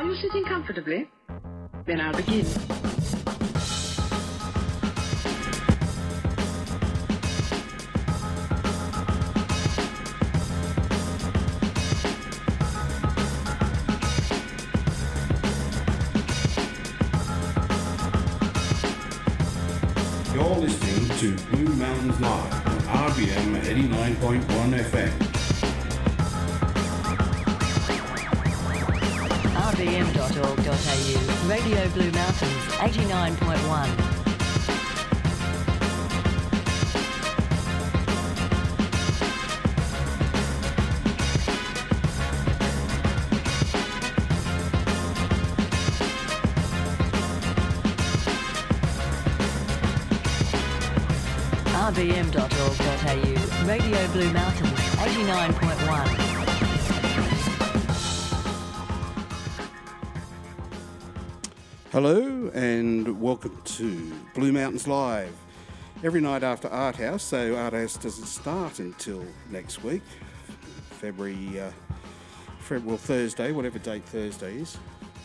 Are you sitting comfortably? Then I'll begin. You're listening to Blue Mountains Live on RBM 89.1 FM. rbm.org.au, Radio Blue Mountains, 89.1. rbm.org.au, Radio Blue Mountains, 89.1. Hello and welcome to Blue Mountains Live. Every night after Art House, so Art House doesn't start until next week, February, uh, Feb- well, Thursday, whatever date Thursday is.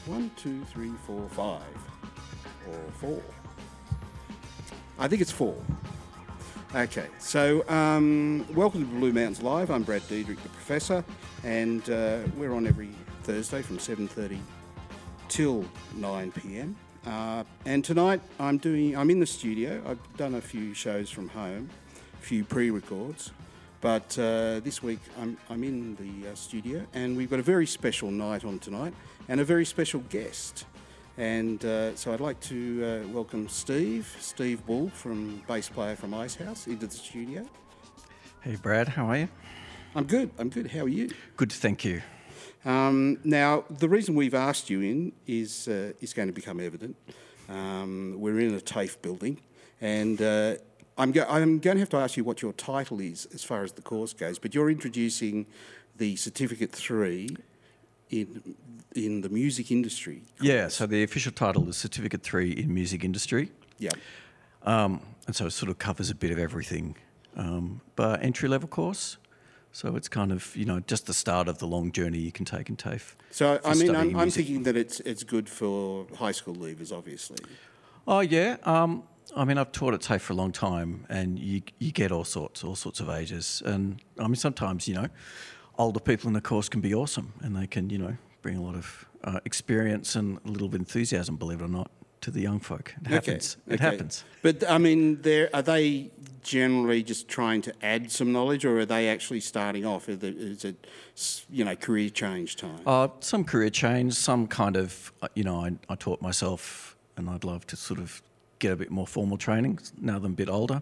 One, two, three, four, five, or four. I think it's four. Okay, so um, welcome to Blue Mountains Live. I'm Brad Diedrich, the professor, and uh, we're on every Thursday from 7:30 till 9 p.m. Uh, and tonight I'm doing. I'm in the studio. I've done a few shows from home, a few pre-records, but uh, this week I'm I'm in the uh, studio, and we've got a very special night on tonight, and a very special guest. And uh, so I'd like to uh, welcome Steve, Steve Bull from bass player from Icehouse, into the studio. Hey Brad, how are you? I'm good. I'm good. How are you? Good, thank you. Um, now, the reason we've asked you in is uh, is going to become evident. Um, we're in a TAFE building, and uh, I'm, go- I'm going to have to ask you what your title is as far as the course goes. But you're introducing the Certificate Three in in the music industry. Yeah, so the official title is Certificate 3 in Music Industry. Yeah. Um, and so it sort of covers a bit of everything. Um, but entry level course. So it's kind of, you know, just the start of the long journey you can take in TAFE. So I mean, I'm, I'm thinking that it's it's good for high school leavers, obviously. Oh yeah. Um, I mean, I've taught at TAFE for a long time, and you you get all sorts, all sorts of ages, and I mean sometimes you know, older people in the course can be awesome, and they can you know bring a lot of uh, experience and a little bit of enthusiasm, believe it or not, to the young folk. It happens. It okay. happens. But I mean, there are they generally just trying to add some knowledge, or are they actually starting off? Is it, is it you know career change time? Uh, some career change, some kind of, uh, you know, I, I taught myself and I'd love to sort of get a bit more formal training now that I'm a bit older.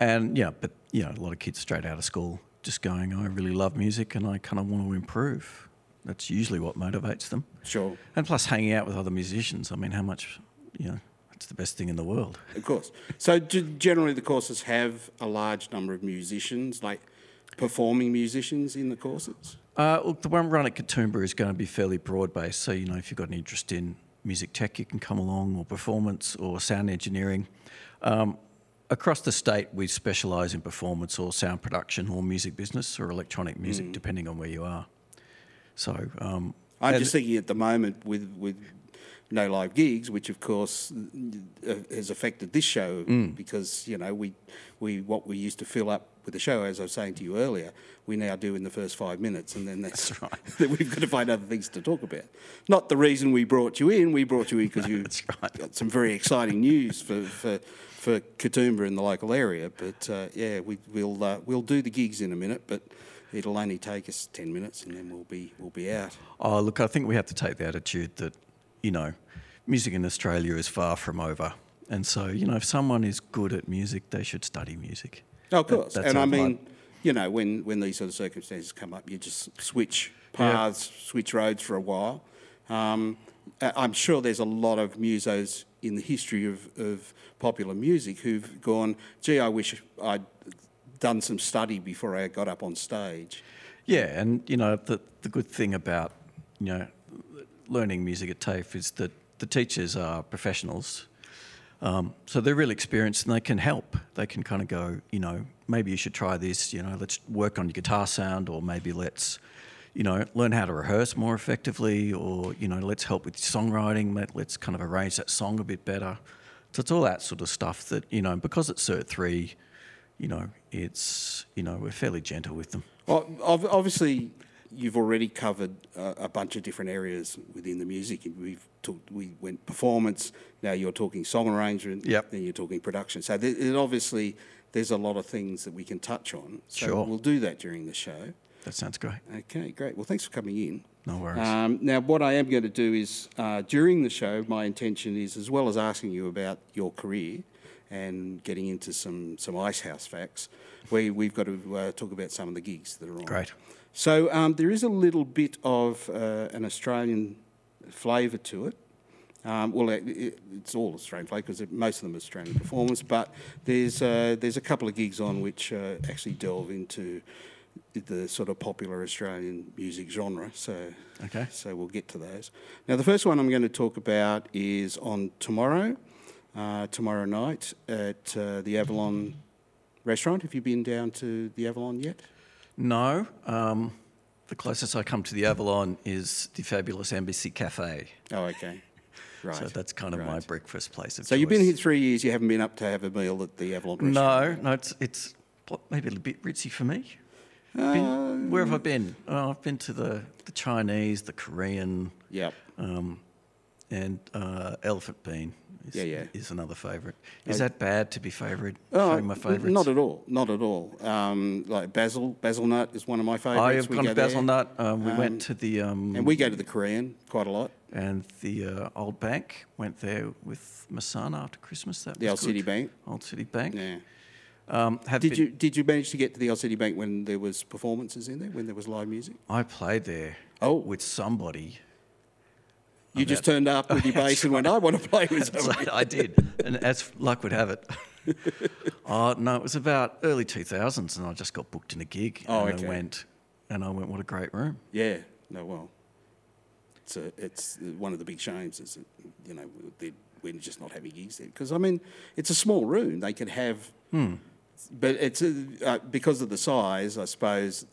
And yeah, but, you know, a lot of kids straight out of school just going, I really love music and I kind of want to improve. That's usually what motivates them. Sure, And plus, hanging out with other musicians. I mean, how much, you know, it's the best thing in the world. of course. So generally, the courses have a large number of musicians, like performing musicians in the courses. Uh, look, the one run at Katoomba is going to be fairly broad based. So, you know, if you've got an interest in music tech, you can come along, or performance, or sound engineering. Um, across the state, we specialise in performance, or sound production, or music business, or electronic music, depending on where you are. So, um, I'm just thinking at the moment with with no live gigs, which of course has affected this show Mm. because you know we we what we used to fill up with the show, as I was saying to you earlier, we now do in the first five minutes, and then that's, that we've got to find other things to talk about. Not the reason we brought you in. We brought you in because you right. got some very exciting news for for. For Katoomba in the local area, but uh, yeah, we, we'll uh, we'll do the gigs in a minute, but it'll only take us ten minutes, and then we'll be we'll be out. Oh, look, I think we have to take the attitude that, you know, music in Australia is far from over. And so, you know, if someone is good at music, they should study music. Oh, of course. that's and I mean, vibe. you know, when, when these sort of circumstances come up, you just switch paths, switch roads for a while. Um, I'm sure there's a lot of musos in the history of, of popular music who've gone, gee, I wish I'd done some study before I got up on stage. Yeah, and you know the the good thing about you know learning music at TAFE is that the teachers are professionals, um, so they're really experienced and they can help. They can kind of go, you know, maybe you should try this. You know, let's work on your guitar sound, or maybe let's, you know, learn how to rehearse more effectively, or you know, let's help with songwriting. Let, let's kind of arrange that song a bit better. So it's all that sort of stuff that you know, because it's Cert three, you know, it's you know, we're fairly gentle with them. Well, ob- obviously, you've already covered a, a bunch of different areas within the music. We've talked, we went performance. Now you're talking song arrangement. Yep. Then you're talking production. So it obviously there's a lot of things that we can touch on. So Sure. we'll do that during the show. That sounds great. Okay, great. Well, thanks for coming in. No worries. Um, now, what I am going to do is uh, during the show, my intention is, as well as asking you about your career and getting into some, some Icehouse facts, we, we've got to uh, talk about some of the gigs that are on. Great. So um, there is a little bit of uh, an Australian flavour to it. Um, well, it, it, it's all Australian flavour because most of them are Australian performers, but there's, uh, there's a couple of gigs on which uh, actually delve into the sort of popular Australian music genre. So, Okay. so we'll get to those. Now, the first one I'm going to talk about is on tomorrow, uh, tomorrow night at uh, the Avalon restaurant. Have you been down to the Avalon yet? No, um, the closest I come to the Avalon is the fabulous Embassy Cafe. Oh, okay. Right. So that's kind of my breakfast place of So you've been here three years. You haven't been up to have a meal at the Avalon restaurant. No, no, it's it's maybe a little bit ritzy for me. Been- where have I been? Oh, I've been to the, the Chinese, the Korean, Yep. um, and uh, Elephant Bean. Is, Yeah, yeah. Is another favourite. Is Uh, that bad to be favourite? Oh, my favourites. Not at all. Not at all. Um, like basil, basil nut is one of my favourites. I have We gone to Basil there. Nut. Um, we Um, went to the um, and we go to the Korean quite a lot. and the uh, Old Bank. Went there with my son after Christmas. That The Old City good. Bank. Old City Bank. Yeah. Um, have Did been- you did you manage to get to the Old City Bank when there was performances in there? When there was live music? I played there. Oh. with somebody. You just turned up with your bass and went, "I want to play with So somebody." I did, and as luck would have it. oh no, it was about early two thousands, and I just got booked in a gig. Oh, and okay. I went, and I went, what a great room. Yeah. No. Well, it's a, it's one of the big shames is that you know we're just not having gigs there because I mean it's a small room. They could have, Hmm. but it's a, uh, because of the size. I suppose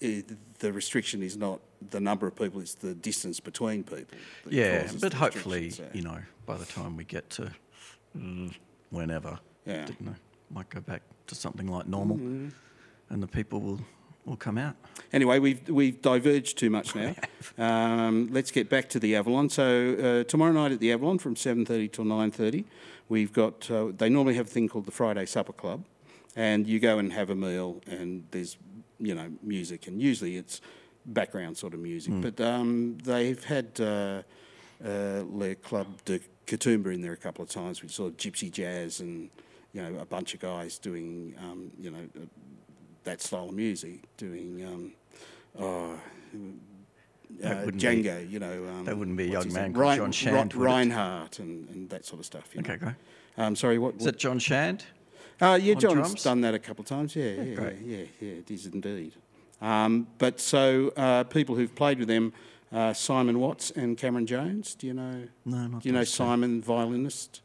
it, the restriction is not the number of people; it's the distance between people. Yeah, but hopefully, so- you know, by the time we get to mm, whenever, Yeah. you know, might go back to something like normal, Mm-hmm. and the people will will come out. Anyway, we've we've diverged too much now. Um, let's get back to the Avalon. So uh, tomorrow night at the Avalon from seven thirty till nine thirty, we've got. Uh, they normally have a thing called the Friday Supper Club, and you go and have a meal, and there's you know music, and usually it's background sort of music. But um, they've had uh, uh, Le Club de Katoomba in there a couple of times, with sort of gypsy jazz and you know a bunch of guys doing um, you know that style of music, doing um, oh, That uh, wouldn't be- Django, you know. Um, that wouldn't be a young man called Rein- John Shand, Ri- Reinhardt and, and that sort of stuff. Okay, know. great. Um, sorry, what? Is that John Shand? Uh, yeah, John's drums? done that a couple of times. Yeah, yeah, yeah, yeah, yeah, it is indeed. Um, but so uh, people who've played with them, uh, Simon Watts and Cameron Jones. Do you know? No, not Do you know. Simon, violinist?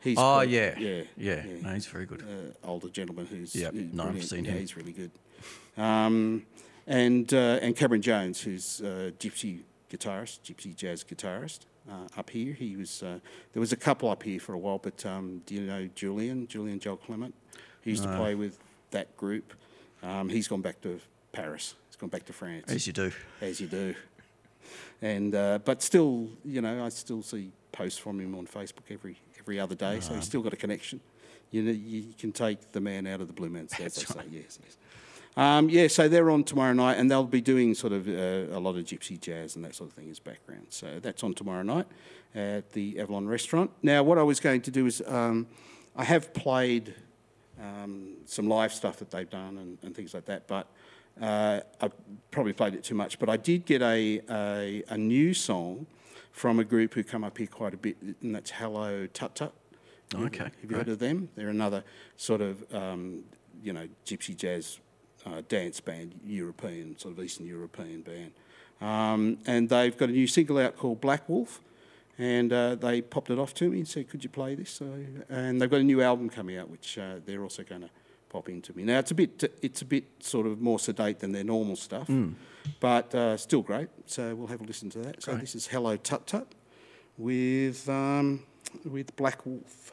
He's Oh quite- yeah, yeah, yeah. No, he's very good. uh, older gentleman who's who's no, I've seen yeah, him. he's really good. Um, and uh, and Cameron Jones, who's a gypsy guitarist, gypsy jazz guitarist uh, up here. He was uh, there was a couple up here for a while, but um, do you know Julian? Julian Joel Clement. He used to play with that group. Um, he's gone back to Paris. He's gone back to France As you do. as you do. And uh, but still, you know, I still see posts from him on Facebook every every other day. So he's still got a connection. You know, you can take the man out of the blue man's as they say. Yes, yes. Um, yeah, so they're on tomorrow night, and they'll be doing sort of uh, a lot of gypsy jazz and that sort of thing as background. So that's on tomorrow night at the Avalon restaurant. Now, what I was going to do is um, I have played um, some live stuff that they've done and, and things like that, but uh, I probably played it too much. But I did get a, a, a new song from a group who come up here quite a bit, and that's Hello Tut Tut. Oh, okay, Have you heard of them? They're another sort of, um, you know, gypsy jazz uh, dance band, European, sort of Eastern European band. Um, and they've got a new single out called Black Wolf. And uh, they popped it off to me and said, "Could you play this?" So, and they've got a new album coming out, which uh, they're also going to pop into me. Now it's a bit it's a bit sort of more sedate than their normal stuff, but uh, still great. So we'll have a listen to that. So this is Hello Tut Tut with um, with Black Wolf.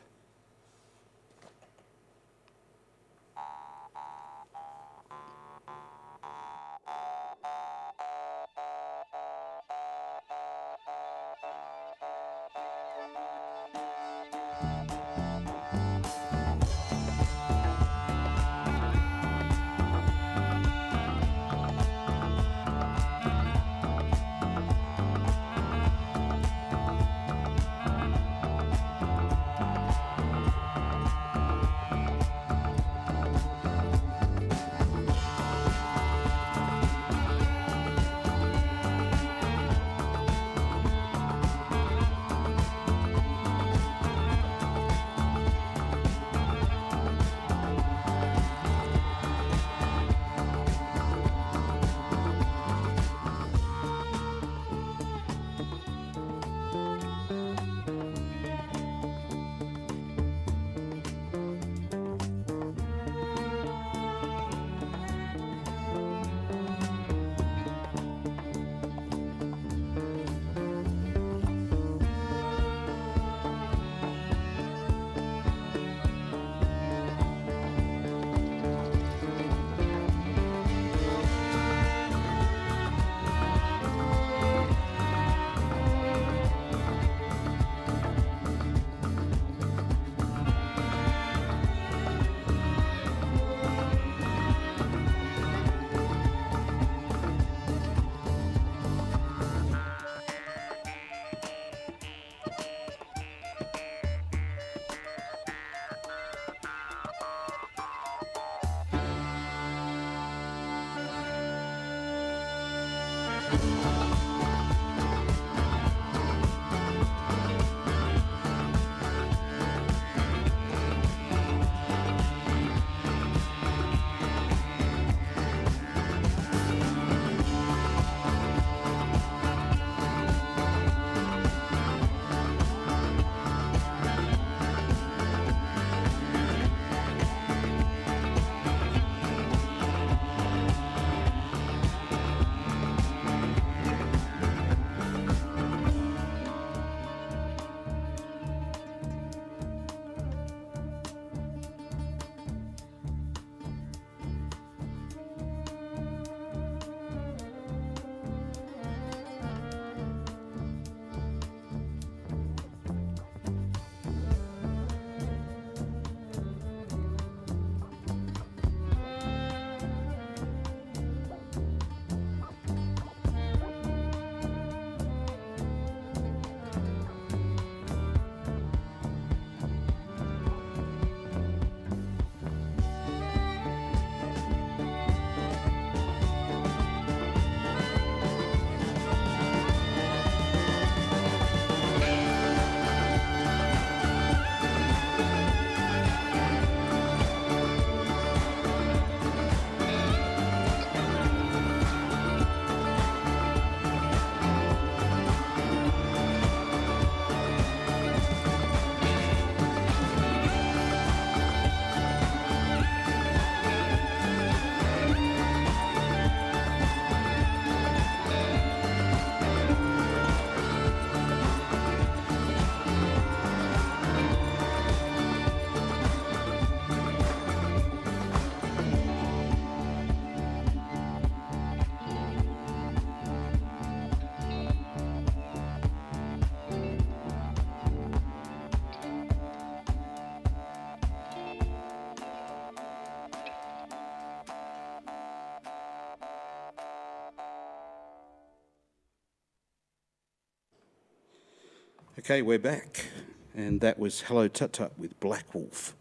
Okay, we're back, and that was Hello Tut Tut with Black Wolf.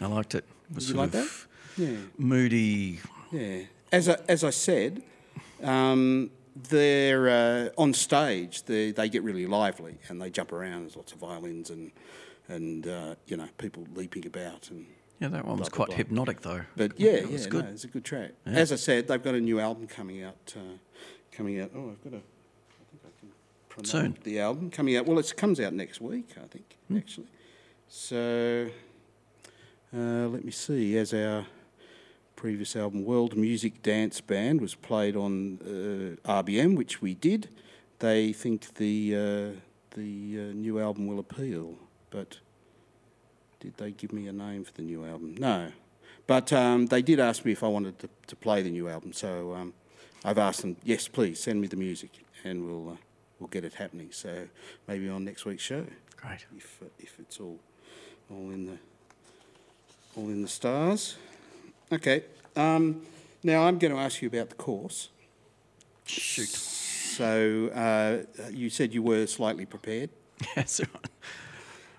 I liked it. It was You like that? Yeah. moody. Yeah. As I, as I said, um, they're uh, on stage. They they get really lively and they jump around. There's lots of violins and and uh, you know people leaping about and. Yeah, that one was quite blah. hypnotic though. But yeah, it yeah, was no, good. it's a good track. Yeah. As I said, they've got a new album coming out. Uh, coming out. Oh, I've got a. I think I can promote Soon. the album coming out. Well, it comes out next week, I think, Hmm. actually. So uh, let me see. As our previous album, World Music Dance Band, was played on uh, RBM, which we did. They think the uh, the uh, new album will appeal, but did they give me a name for the new album? No, but um, they did ask me if I wanted to, to play the new album, so um, I've asked them, yes, please send me the music, and we'll uh, we'll get it happening. So maybe on next week's show, Great. if if it's all all in the all in the stars. Okay. Um, now I'm going to ask you about the course. Shoot. So uh, you said you were slightly prepared. That's right.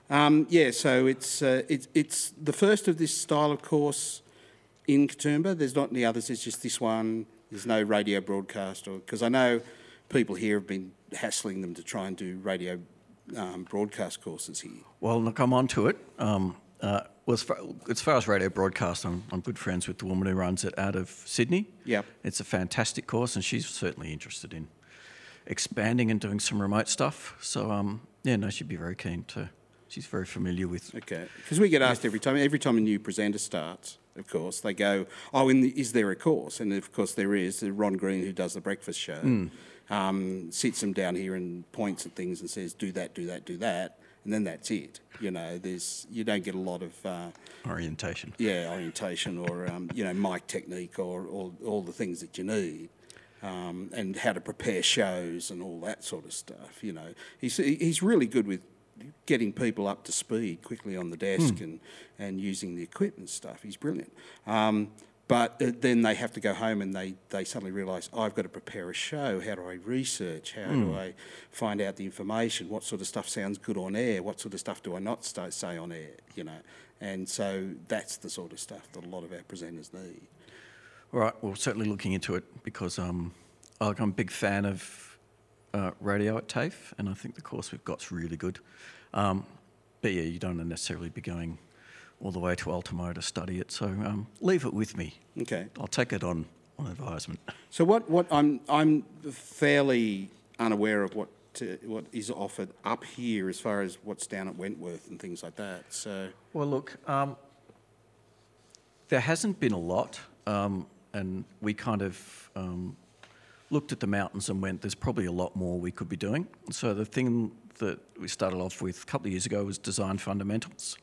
Um, yeah, so it's, uh, it's, it's the first of this style of course in Katoomba. There's not any others, it's just this one. There's no radio broadcast, or because I know people here have been hassling them to try and do radio um, broadcast courses here. Well, look, I'm on to it. Um, uh, well, as far, as far as radio broadcast, I'm, I'm good friends with the woman who runs it out of Sydney. Yep. It's a fantastic course, and she's certainly interested in expanding and doing some remote stuff. So, um, yeah, no, she'd be very keen to. She's very familiar with. Okay, because we get asked every time. Every time a new presenter starts, of course, they go, "Oh, in the, is there a course?" And of course, there is. Ron Green, who does the breakfast show, um, sits them down here and points at things and says, "Do that, do that, do that," and then that's it. You know, there's you don't get a lot of uh, Orientation. yeah orientation or um, you know mic technique or, or all the things that you need. Um, and how to prepare shows and all that sort of stuff. You know, he's he's really good with getting people up to speed quickly on the desk and, and using the equipment stuff. He's brilliant. Um, but then they have to go home and they, they suddenly realise, I've got to prepare a show. How do I research? How do I find out the information? What sort of stuff sounds good on air? What sort of stuff do I not sta say on air? You know, and so that's the sort of stuff that a lot of our presenters need. All right. Well, certainly looking into it because um, I'm a big fan of uh, radio at TAFE, and I think the course we've got is really good. Um, but yeah, you don't necessarily be going all the way to Ultimo to study it. So um, leave it with me. Okay. I'll take it on on advisement. So what, what I'm I'm fairly unaware of what uh, what is offered up here as far as what's down at Wentworth and things like that. So Well, look, um, there hasn't been a lot, um, and we kind of um, looked at the mountains and went, there's probably a lot more we could be doing. So the thing that we started off with a couple of years ago was design fundamentals,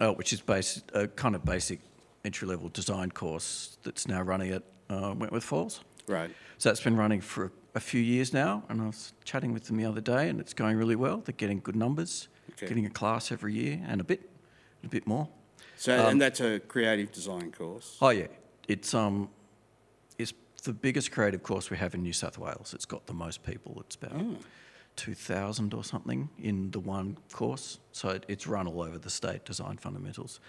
uh, which is based a kind of basic entry level design course that's now running at uh, Wentworth Falls. Right. So that's been running for a few years now, and I was chatting with them the other day, and it's going really well. They're getting good numbers, okay. getting a class every year, and a bit, a bit more. So, um, and that's a creative design course. Oh yeah, it's um, it's the biggest creative course we have in New South Wales. It's got the most people. It's about. Oh 2000 or something in the one course. So it, it's run all over the state, design fundamentals.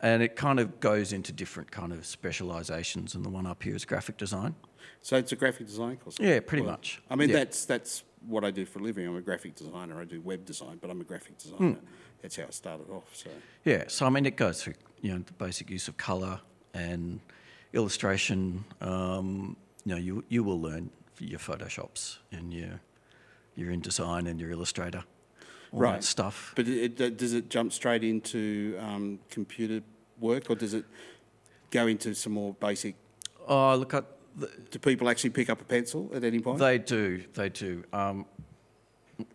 And it kind of goes into different kind of specializations, and the one up here is graphic design. So it's a graphic design course. Yeah, pretty well, much. I mean, yeah. that's that's what I do for a living. I'm a graphic designer. I do web design, but I'm a graphic designer. Mm. That's how I started off. So yeah, so I mean, it goes through you know the basic use of color and illustration. Um, you know, you you will learn your photoshops and your your InDesign and your Illustrator, all Right. that stuff. But it, it, does it jump straight into um, computer work, or does it go into some more basic? Oh, look, I, the, Do people actually pick up a pencil at any point? they do, they do. Um,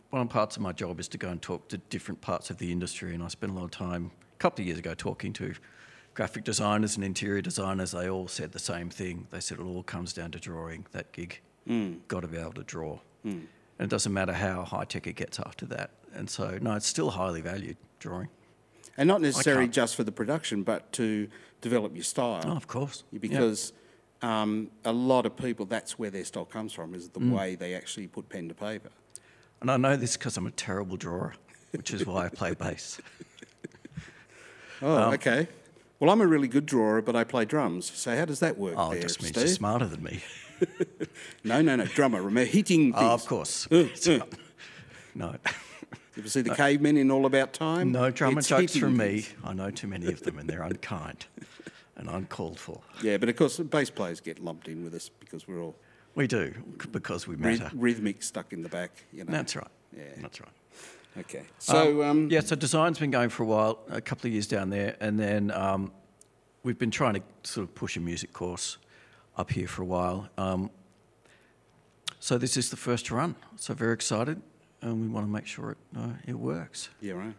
one of the parts of my job is to go and talk to different parts of the industry, and I spent a lot of time a couple of years ago talking to graphic designers and interior designers. They all said the same thing. They said it all comes down to drawing. That gig, got to be able to draw, and it doesn't matter how high tech it gets after that. And so, no, it's still highly valued drawing. and not necessarily just for the production, but to develop your style. Oh, of course, because um, a lot of people that's where their style comes from is the Mm. way they actually put pen to paper. And I know this because I'm a terrible drawer, which is why I play bass. Oh, Um, okay. Well, I'm a really good drawer, but I play drums. So how does that work? Oh, there, it just means Steve? you're smarter than me. No, no, no, drummer. Remember hitting things. Oh, of course. Uh, uh. No, You ever see the cavemen in All About Time? no drama It's jokes from me. things. I know too many of them, and they're unkind and uncalled for. Yeah, but of course, bass players get lumped in with us because we're all We do because we matter. rhythmic stuck in the back. You know. That's right. Yeah. That's right. Okay. So, um, yeah, so design's been going for a while, a couple of years down there, and then um, we've been trying to sort of push a music course up here for a while. Um, so this is the first run. So very excited, and we want to make sure it uh, it works. Yeah, right.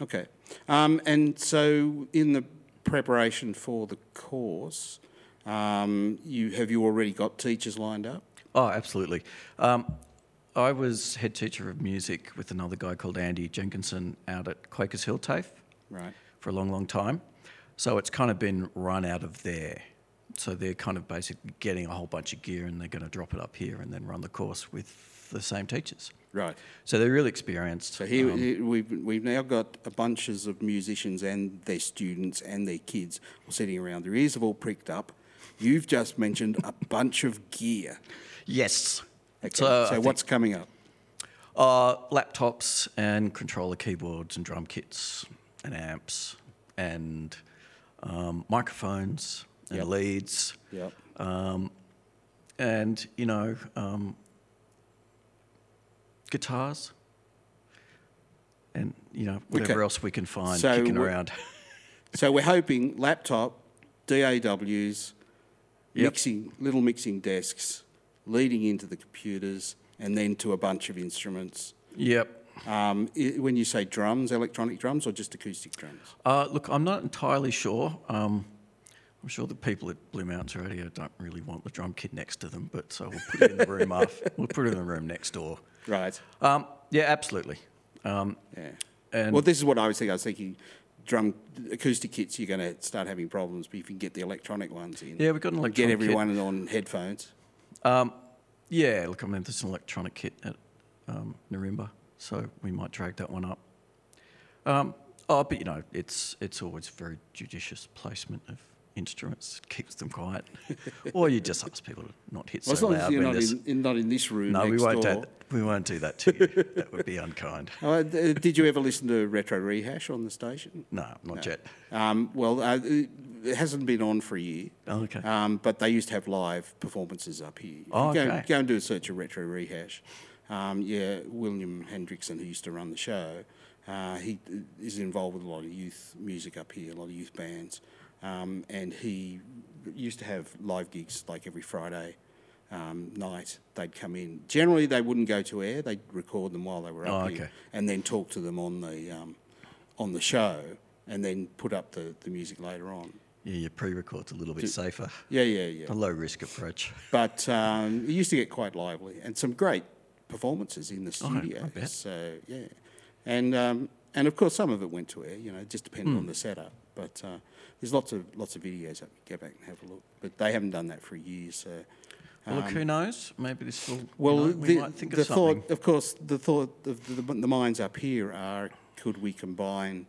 Okay. Um, and so, in the preparation for the course, um, you have you already got teachers lined up? Oh, absolutely. Um, I was head teacher of music with another guy called Andy Jenkinson out at Quakers Hill TAFE Right. for a long, long time. So it's kind of been run out of there. So they're kind of basically getting a whole bunch of gear and they're going to drop it up here and then run the course with the same teachers. Right. So they're really experienced. So here, Um, here we've we've now got a bunches of musicians and their students and their kids all sitting around. Their ears have all pricked up. You've just mentioned a bunch of gear. yes. Okay. So, So, what's coming up? Uh, laptops and controller keyboards and drum kits and amps and um, microphones and Yep. leads Yep. um, and you know um, guitars and you know whatever Okay. else we can find So kicking around. So we're hoping laptop, DAWs, Yep. mixing little mixing desks, leading into the computers, and then to a bunch of instruments. yep. Um, i- when you say drums, electronic drums, or just acoustic drums? Uh, look, I'm not entirely sure. Um, I'm sure the people at Blue Mountains Radio don't really want the drum kit next to them, but so we'll put it in the room off. We'll put it in the room next door. Right. Um, yeah, absolutely. Um, Yeah. and well, this is what I was thinking. I was thinking drum acoustic kits. You're going to start having problems, but if you can get the electronic ones in, Yeah, we've got an and get electronic kit. everyone on headphones. um, yeah, look, I mean, there's an electronic kit at um, Nirimba, so we might drag that one up. Um, oh, but you know, it's it's always very judicious placement of instruments. It keeps them quiet. or you just ask people to not hit Well, as so long as loud you're not in, in, not in this room. No, we won't, do, we won't do that to you. that would be unkind. Uh, did you ever listen to Retro Rehash on the station? No, not yet. Um, well, uh, it hasn't been on for a year. Oh, okay. Um, but they used to have live performances up here. Oh, you go, okay. go and do a search of Retro Rehash. Um, yeah, William Hendrickson, who used to run the show, uh, he is involved with a lot of youth music up here, a lot of youth bands. Um, and he used to have live gigs like every Friday um, night. They'd come in. Generally, they wouldn't go to air. They'd record them while they were up Oh, here, okay. and then talk to them on the um, on the show, and then put up the, the music later on. Yeah, your pre-record's a little bit safer. Yeah, yeah, yeah. A low-risk approach. But um, it used to get quite lively, and some great performances in the Oh, I studio. bet. So yeah, and um, and of course some of it went to air. You know, it just depended Hmm. on the setup. But uh, there's lots of lots of videos up. Go back and have a look. But they haven't done that for years. So. Well, look, who knows? Maybe this will. you Um, Well, know, we the, might think the of something. thought, of course, the thought of the, the minds up here are: could we combine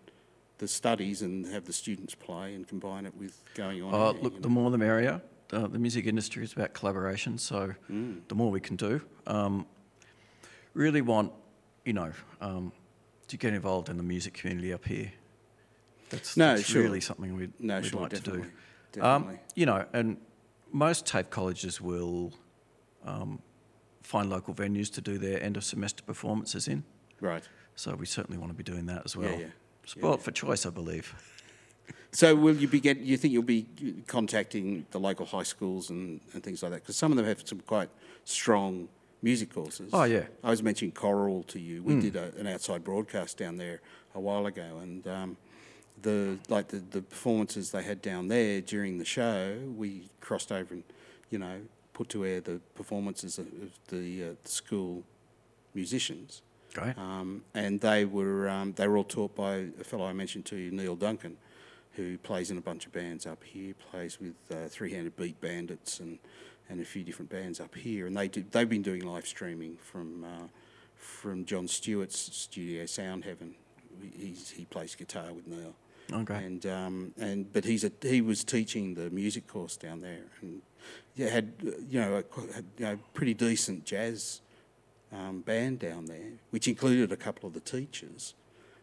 the studies and have the students play and combine it with going on? Oh, air, look, the more the merrier. Uh, the music industry is about collaboration, so Mm. the more we can do. Um, really want, you know, um, to get involved in the music community up here. That's, No, that's sure. really something we'd, No, we'd sure, like to do. Um, you know, and most TAFE colleges will um, find local venues to do their end of semester performances in. Right. So we certainly want to be doing that as well. yeah. Sport for choice, I believe. So will you be get? You think you'll be contacting the local high schools and, and things like that? Because some of them have some quite strong music courses. Oh, yeah. I was mentioning choral to you. We did a, an outside broadcast down there a while ago, and um, the like the, the performances they had down there during the show, we crossed over and you know put to air the performances of, of the, uh, the school musicians. Great. Um, and they were um, they were all taught by a fellow I mentioned to you, Neil Duncan, who plays in a bunch of bands up here. Plays with uh, Three Handed Beat Bandits and, and a few different bands up here. And they do, they've been doing live streaming from uh, from John Stewart's studio, Sound Heaven. He's, he plays guitar with Neil. Okay. And um, and but he's a, he was teaching the music course down there, and yeah, had you know a, had, you know, pretty decent jazz um, band down there, which included a couple of the teachers,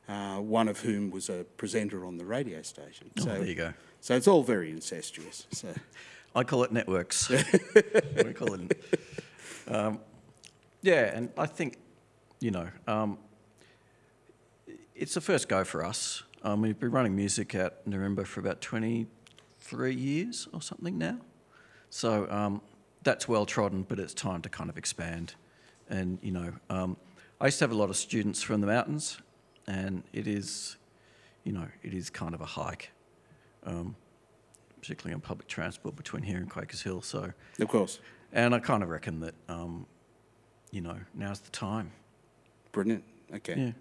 uh, one of whom was a presenter on the radio station. Oh, so there you go. So it's all very incestuous. So I call it networks. we call it. Um, yeah, and I think, you know, um, it's the first go for us. Um, we've been running music at Nirimba for about 23 years or something now. So um, that's well trodden, but it's time to kind of expand. And, you know, um, I used to have a lot of students from the mountains, and it is, you know, it is kind of a hike, um, particularly on public transport between here and Quakers Hill. So, Of course. and I kind of reckon that, um, you know, now's the time. Brilliant. Okay.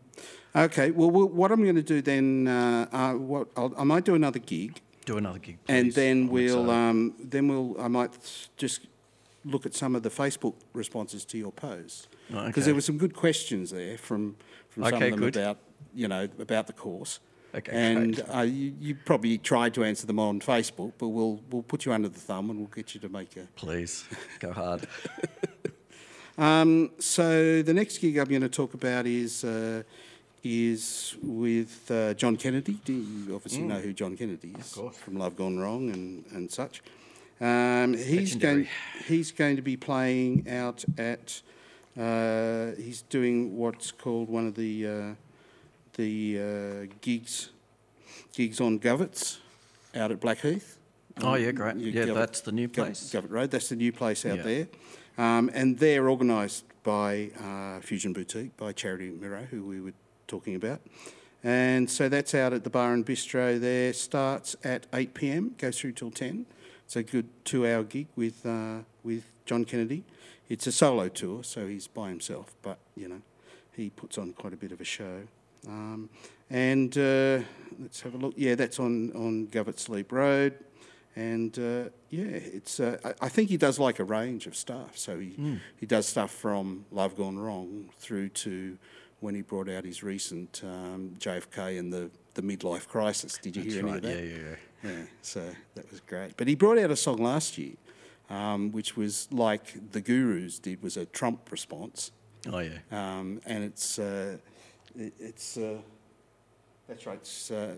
Yeah. Okay. Well, well what I'm going to do then, uh, uh, what I'll, I might do another gig, Do another gig, and then we'll um, then we'll I might just look at some of the Facebook responses to your post because Oh, okay. there were some good questions there from from some of them good. about you know about the course. Okay, and uh, you, you probably tried to answer them on Facebook, but we'll we'll put you under the thumb and we'll get you to make a Please go hard. Um, so the next gig I'm going to talk about is uh, is with uh, John Kennedy. Do you obviously know who John Kennedy is? Mm. course. From Love Gone Wrong and, and such. Um, he's going he's going to be playing out at uh, he's doing what's called one of the uh, the uh, gigs gigs on Govetts out at Blackheath. Oh, yeah, great. Yeah, Govett- that's the new place. Govett Road. That's the new place out Yeah. there. Um, and they're organised by uh, Fusion Boutique, by Charity Miro, who we were talking about. And so that's out at the bar and bistro there. Starts at 8 p.m., goes through till 10. It's a good two-hour gig with uh, with John Kennedy. It's a solo tour, so he's by himself, but you know, he puts on quite a bit of a show. Um, and uh, let's have a look. Yeah, that's on on Govetts Leap Road. And uh, yeah, it's. Uh, I, I think he does like a range of stuff. So he Hmm. he does stuff from Love Gone Wrong through to when he brought out his recent um, JFK and the the midlife crisis. Did you That's hear any right. of Yeah, that? yeah, yeah. Yeah, so that was great. But he brought out a song last year, um, which was like the Gurus did, was a Trump response, Oh, yeah. um, and it's uh, it, it's uh, that's right. It's uh,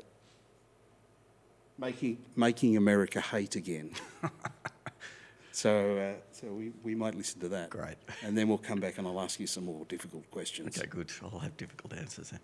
making making America hate again. so uh, so we, we might listen to that. Great. And then we'll come back and I'll ask you some more difficult questions. Okay, good. I'll have difficult answers then.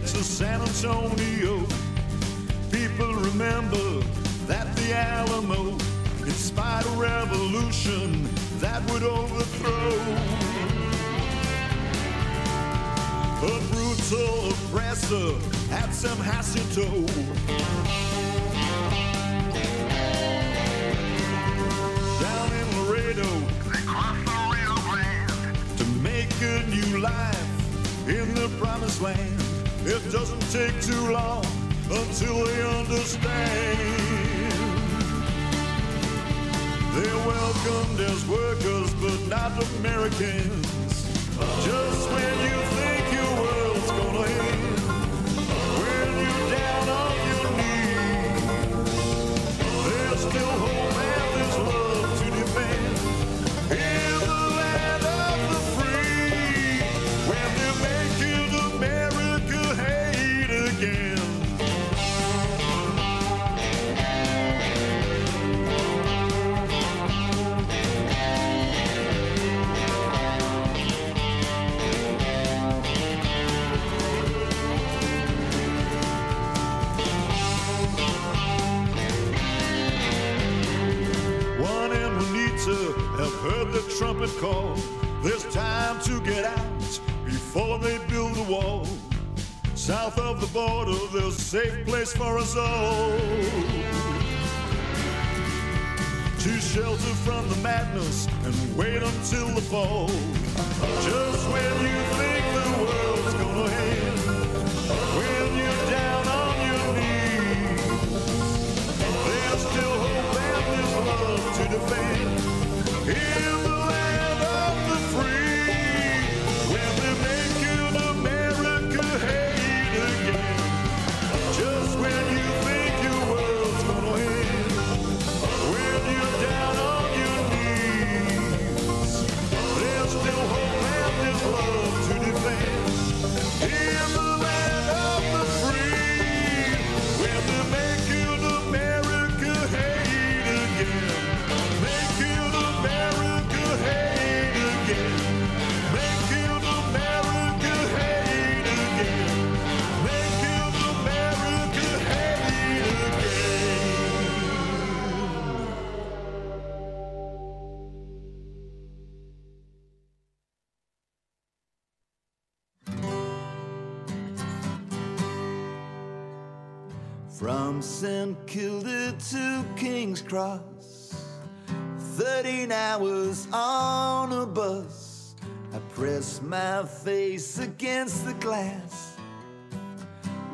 Texas, San Antonio, people remember that the Alamo inspired a revolution that would overthrow a brutal oppressor at San Jacinto. Down in Laredo, they crossed the Rio Grande to make a new life in the promised land. It doesn't take too long until they understand. They're welcomed as workers, but not Americans. Call. There's time to get out before they build a wall. South of the border, there's a safe place for us all. To shelter from the madness and wait until the fall. Just when you think the world's gonna end, when you're down on your knees. There's still hope and there's love to defend. King's Cross. 13 hours on a bus. I press my face against the glass.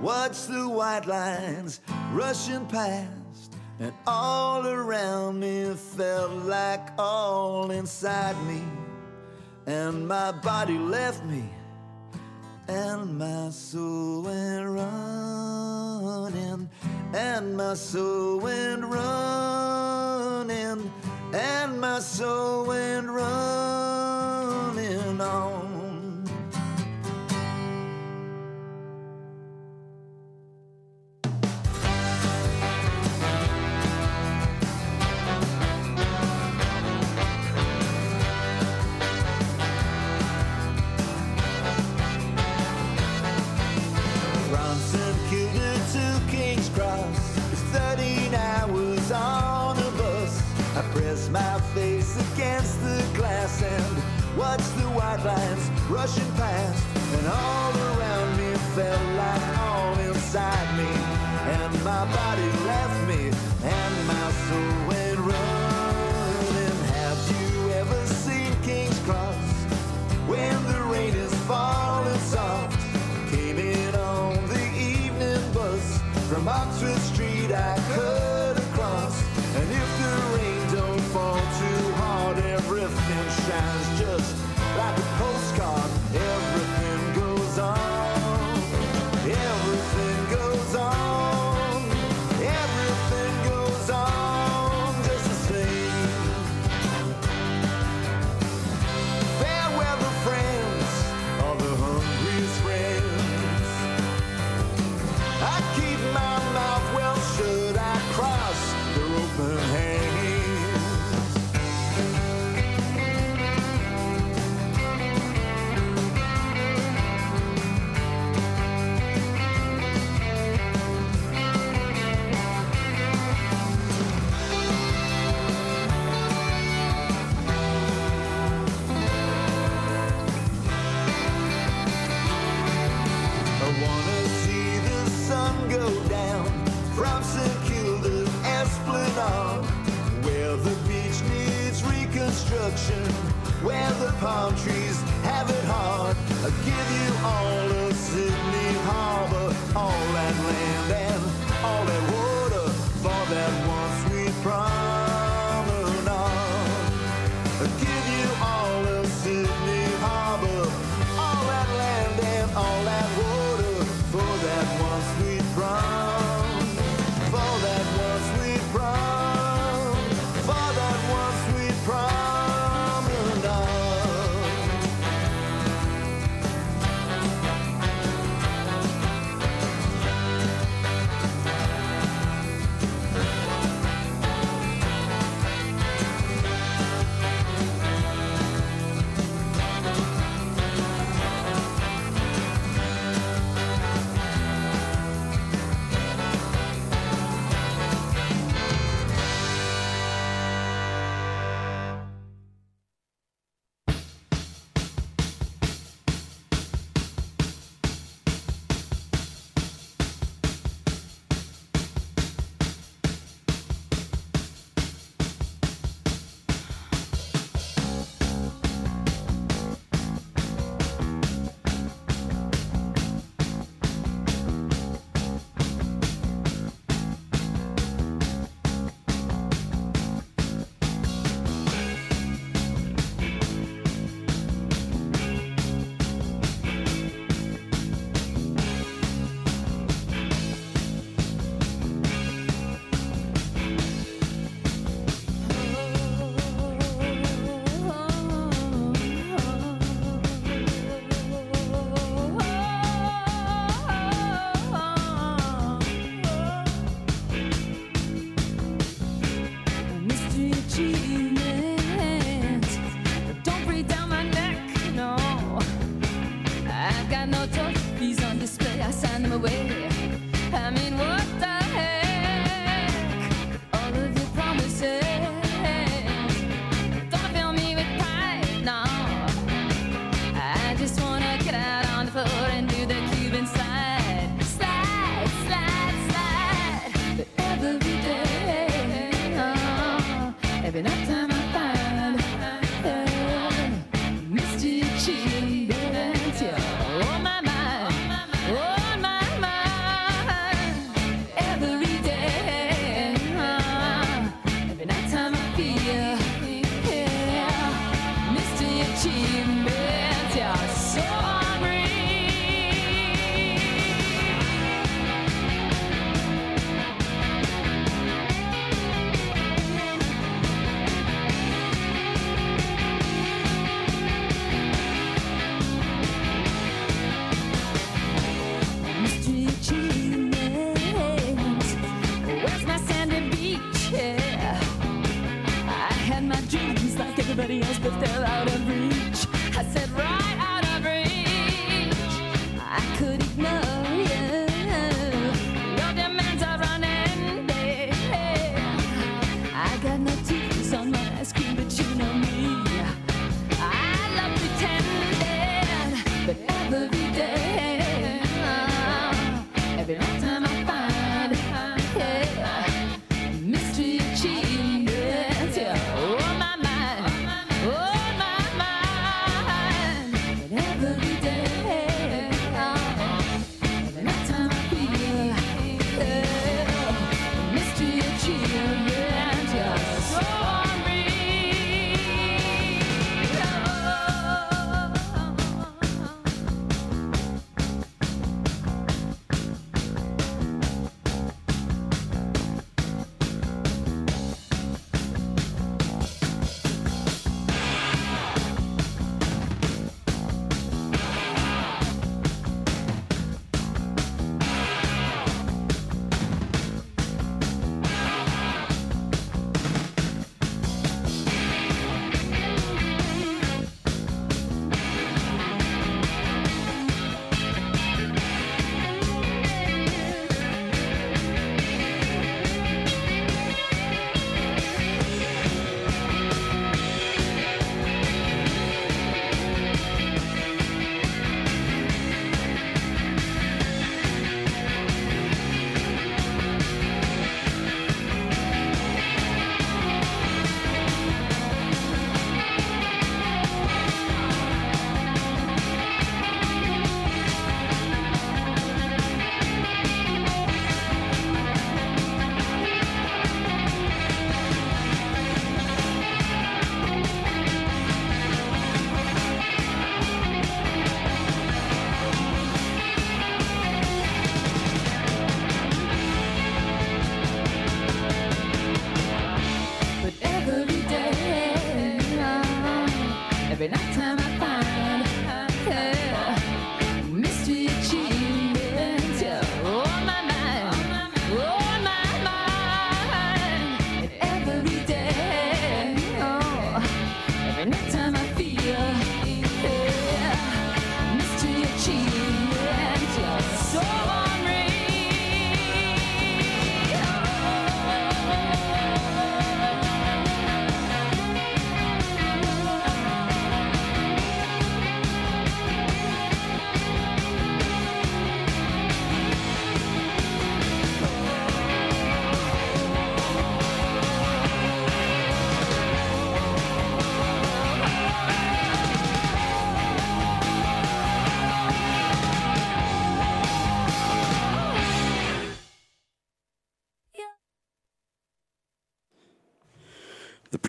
Watch the white lines rushing past. And all around me felt like all inside me. And my body left me. And my soul went running and my soul went running, and my soul went running. rushing past, and all around me felt destruction where the palm trees have it hard. I'll give you all of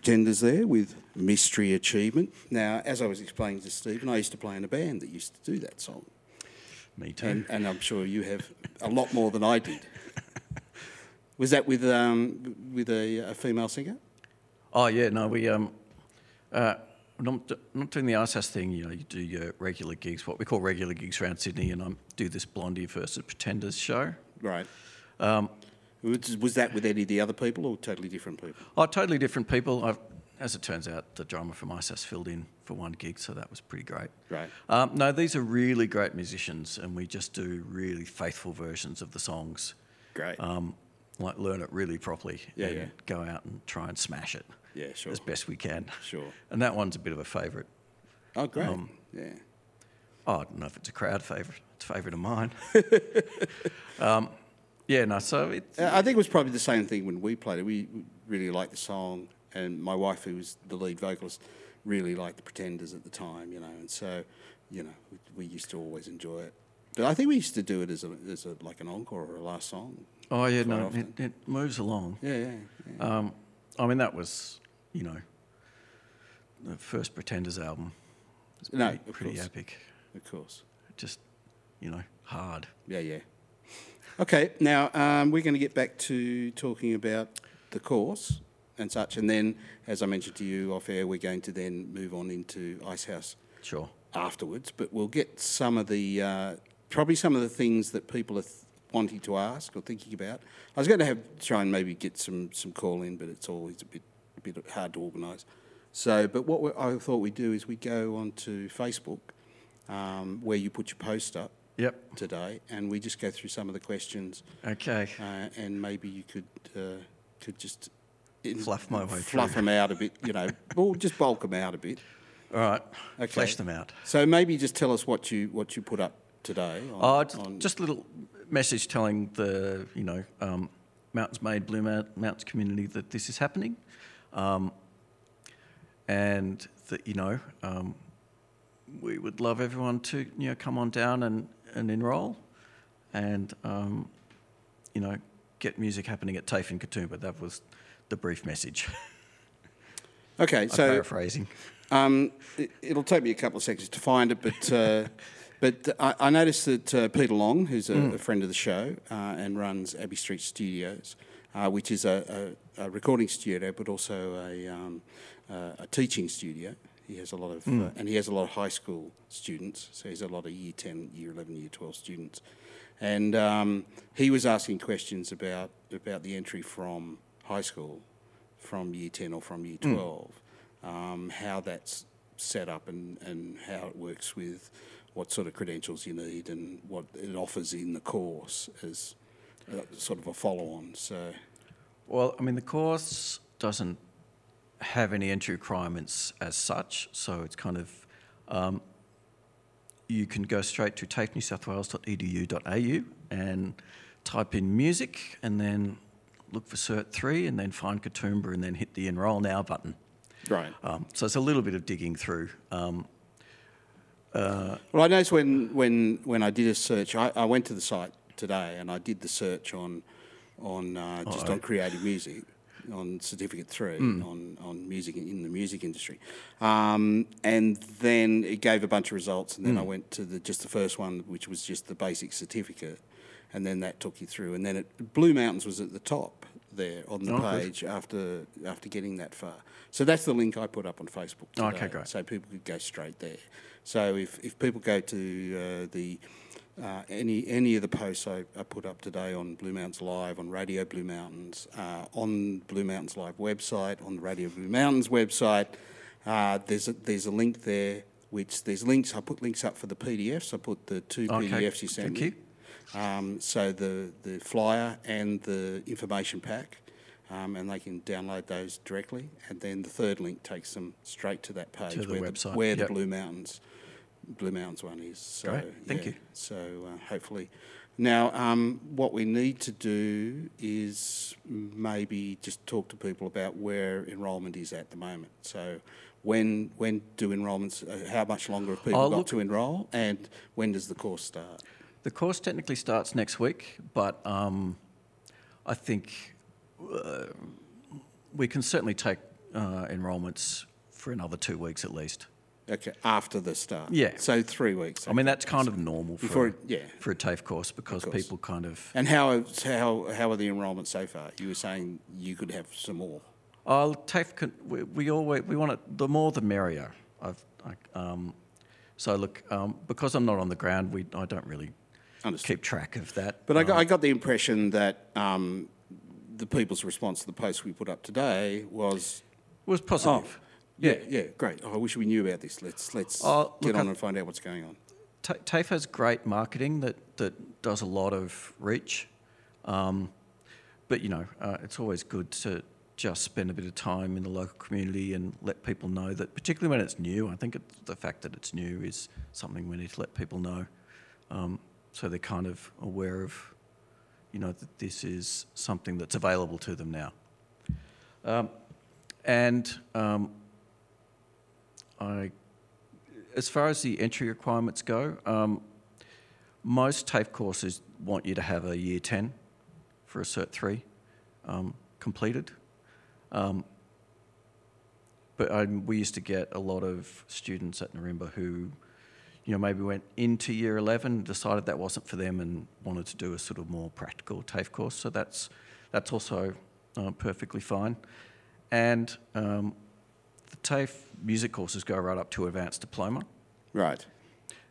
Pretenders there with Mystery Achievement. Now, as I was explaining to Stephen, I used to play in a band that used to do that song. Me too. And, and I'm sure you have a lot more than I did. Was that with, um, with a, a female singer? Oh yeah, no, we um, uh, not, not doing the Icehouse thing. You know, you do your regular gigs, what we call regular gigs around Sydney, and I do this Blondie versus Pretenders show. Right. Um, Was, that with any of the other people or totally different people? oh, totally different people. I've, as it turns out, the drummer from House filled in for one gig, so that was pretty great. Right. Um, no, these are really great musicians, and we just do really faithful versions of the songs. Great. Um, like learn it really properly Yeah, and yeah. go out and try and smash it Yeah, sure. as best we can. Sure. And that one's a bit of a favourite. oh, great. um, yeah. Oh, I don't know if it's a crowd favourite. It's a favourite of mine. yeah, no, so it's, Uh, I think it was probably the same thing when we played it. We really liked the song, and my wife, who was the lead vocalist, really liked the Pretenders at the time, you know, and so, you know, we, we used to always enjoy it. But I think we used to do it as a, as a like an encore or a last song. oh yeah, no, it, it moves along. Yeah, yeah. yeah. Um, I mean, that was, you know, the first Pretenders album. It's No, pretty, pretty epic. of course. Just, you know, hard. Yeah, yeah. Okay, now um, we're going to get back to talking about the course and such, and then, as I mentioned to you off air, we're going to then move on into Icehouse Sure. afterwards. But we'll get some of the uh, probably some of the things that people are th- wanting to ask or thinking about. I was going to have try and maybe get some some call in, but it's always a bit a bit hard to organise. So, but what we, I thought we'd do is we go onto Facebook, um, where you put your post up Yep. today, and we just go through some of the questions, Okay. uh, and maybe you could uh, could just in- Fluff my way fluff through. them out a bit, you know, or just bulk them out a bit. All right. Okay. Flesh them out. So maybe just tell us what you what you put up today. On, Oh, just, on- just a little message telling the you know um, Mountains Made Blue Mount, Mountains community that this is happening, um, and that you know um, we would love everyone to you know come on down and, and enrol, and um, you know get music happening at TAFE in Katoomba. That was the brief message. okay. I'm So paraphrasing. Um, it, it'll take me a couple of seconds to find it, but uh, but I, I noticed that uh, Peter Long, who's a, a friend of the show uh, and runs Abbey Street Studios, uh, which is a, a, a recording studio, but also a, um, uh, a teaching studio. He has a lot of, uh, and he has a lot of high school students. So he's a lot of year ten, year eleven, year twelve students, and um, he was asking questions about about the entry from high school, from year ten or from year twelve um, how that's set up and, and how it works with what sort of credentials you need and what it offers in the course as uh, sort of a follow-on. So, Well, I mean, the course doesn't have any entry requirements as such, so it's kind of um, you can go straight to tafenewsouthwales.edu.au and type in music, and then look for Cert Three, and then find Katoomba, and then hit the Enrol Now button. right. Um, so it's a little bit of digging through. Um, Well, I noticed when, when, when I did a search, I, I went to the site today and I did the search on, on uh, just on creative music, on Certificate 3, on, on music in the music industry. Um, and then it gave a bunch of results, and then I went to the, just the first one, which was just the basic certificate, and then that took you through. And then it, Blue Mountains was at the top there on the Oh, good. page after, after getting that far. So that's the link I put up on Facebook today. Okay, great. So people could go straight there. So if, if people go to uh, the uh, any any of the posts I, I put up today on Blue Mountains Live, on Radio Blue Mountains, uh, on Blue Mountains Live website, on the Radio Blue Mountains website, uh, there's a, there's a link there. Which there's links. I put links up for the PDFs. I put the two Okay, PDFs you sent thank me. you. Um, so the the flyer and the information pack, um, and they can download those directly. And then the third link takes them straight to that page To the where, website, where yep. the Blue Mountains, Blue Mountains one is. So, Great, thank yeah, you. So uh, hopefully, now um, what we need to do is maybe just talk to people about where enrolment is at the moment. So. When when do enrolments? Uh, how much longer have people Oh, got look- to enrol, and when does the course start? The course technically starts next week, but um, I think uh, we can certainly take uh, enrolments for another two weeks at least. Okay, after the start. Yeah. So three weeks. I mean, that's kind of normal for, Before it- yeah. for a TAFE course because course. people kind of. And how how how are the enrolments so far? You were saying you could have some more. Oh, TAFE, can, we, we always, we want it, the more the merrier. I've, I, um, so look, um, because I'm not on the ground, we, I don't really Understood. keep track of that. But I got, Um, I got the impression that um, the people's response to the post we put up today was, it was positive. Yeah, yeah, great. Oh, I wish we knew about this. Let's let's Oh, get look, on I- and find out what's going on. Ta- TAFE has great marketing that, that does a lot of reach. Um, but, you know, uh, it's always good to just spend a bit of time in the local community and let people know that, particularly when it's new, I think it's, the fact that it's new is something we need to let people know. Um, so they're kind of aware of, you know, that this is something that's available to them now. Um, and um, I as far as the entry requirements go, um, most TAFE courses want you to have a year 10 for a Cert 3 um, completed. Um, but I, we used to get a lot of students at Nirimba who, you know, maybe went into year 11, decided that wasn't for them and wanted to do a sort of more practical TAFE course. So that's, that's also uh, perfectly fine. And um, the TAFE music courses go right up to advanced diploma. Right.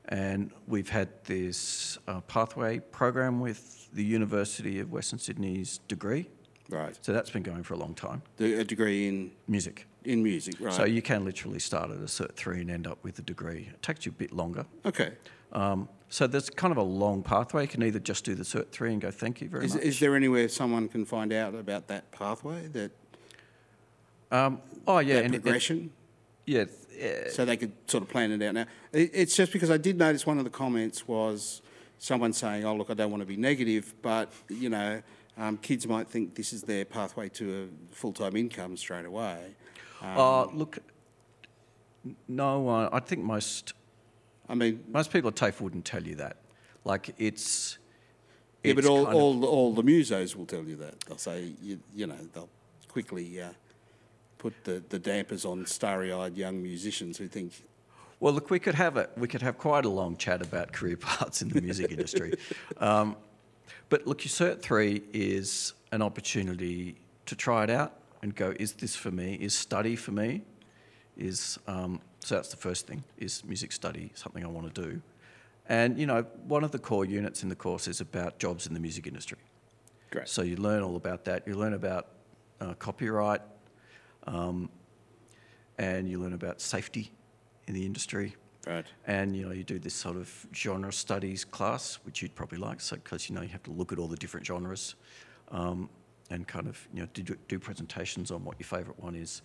And we've had this uh, pathway program with the University of Western Sydney's degree. Right. So that's been going for a long time. The, a degree in Music. in music, right? So you can literally start at a Cert 3 and end up with a degree. It takes you a bit longer. okay. Um, so there's kind of a long pathway. You can either just do the Cert 3 and go, thank you very Is, much. is there anywhere someone can find out about that pathway, that, um, oh, yeah. that and it- it- progression? yeah. uh, so they could sort of plan it out now. It, it's just because I did notice one of the comments was someone saying, "Oh, look, I don't want to be negative, but you know, um, kids might think this is their pathway to a full-time income straight away." Um, uh, look, no, uh, I think most I mean, most people at TAFE wouldn't tell you that. Like it's. yeah, but all, all, all the musos will tell you that. They'll say, you, you know, they'll quickly uh, put the, the dampers on starry-eyed young musicians who think, Well, look, we could have a we could have quite a long chat about career paths in the music industry, um, but look, your Cert Three is an opportunity to try it out and go: Is this for me? Is study for me? Is um, so that's the first thing: is music study something I want to do? And you know, one of the core units in the course is about jobs in the music industry. great. So you learn all about that. You learn about uh, copyright, um, and you learn about safety in the industry. Right. And you know, you do this sort of genre studies class, which you'd probably like, so because you know you have to look at all the different genres, um, and kind of you know do, do presentations on what your favourite one is.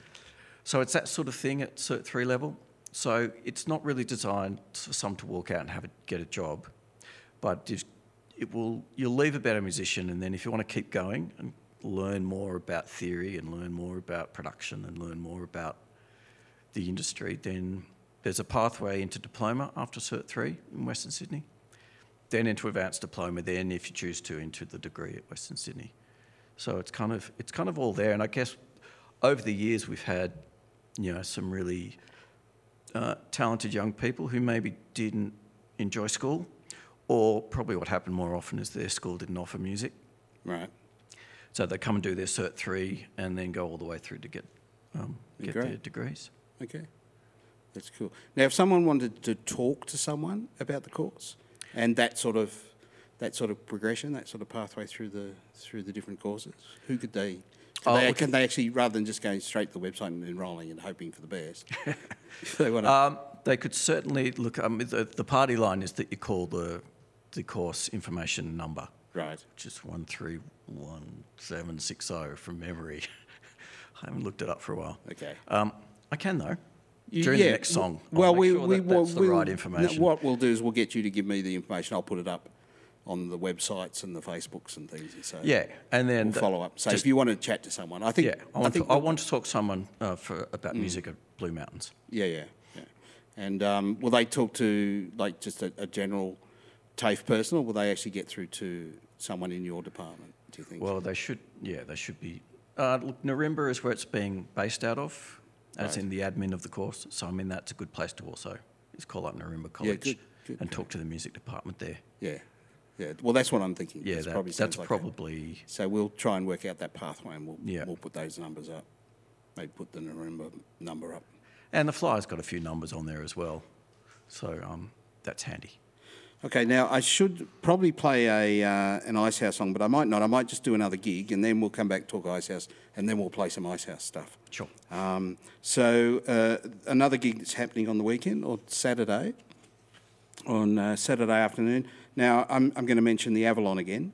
So it's that sort of thing at Cert three level. So it's not really designed for some to walk out and have a, get a job, but it will you'll leave a better musician, and then if you want to keep going and learn more about theory and learn more about production and learn more about the industry, then there's a pathway into diploma after Cert 3 in Western Sydney, then into advanced diploma, then if you choose to, into the degree at Western Sydney. So it's kind of it's kind of all there, and I guess over the years we've had, you know, some really uh, talented young people who maybe didn't enjoy school, or probably what happened more often is their school didn't offer music, Right. So they come and do their Cert 3 and then go all the way through to get um, get Great. their degrees. Okay, that's cool. Now, if someone wanted to talk to someone about the course and that sort of that sort of progression, that sort of pathway through the through the different courses, who could they? Can, Oh, they, can they actually, rather than just going straight to the website and enrolling and hoping for the best, they want to? Um, they could certainly look. Um, the, the party line is that you call the the course information number, right. Just one three one seven six zero from memory. I haven't looked it up for a while. Okay. Um, I can though. You- During yeah, the next song, well, we, sure we that will- that's the we'll- right information. what we'll do is we'll get you to give me the information. I'll put it up on the websites and the Facebooks and things. And so Yeah, and then we'll the- follow up. So just- if you want to chat to someone, I think. yeah, I want, think to, I want to talk to someone uh, for about Mm. music at Blue Mountains. Yeah, yeah, yeah. And um, will they talk to like just a, a general TAFE person, or will they actually get through to someone in your department? Do you think? Well, they should. Yeah, they should be. Uh, look, Nirimba is where it's being based out of, as Right. in the admin of the course. So I mean, that's a good place to also is call up Nirimba College good, good, and good. talk to the music department there. yeah, yeah. Well, that's what I'm thinking. Yeah, That's that, probably that's like that. probably. So we'll try and work out that pathway, and we'll Yeah. we'll put those numbers up. Maybe put the Nirimba number up. And the flyer's got a few numbers on there as well, so um, that's handy. Okay, now I should probably play a uh, an Icehouse song, but I might not. I might just do another gig, and then we'll come back talk Icehouse, and then we'll play some Icehouse stuff. Sure. Um, so uh, another gig that's happening on the weekend or Saturday, on uh, Saturday afternoon. Now I'm, I'm going to mention the Avalon again.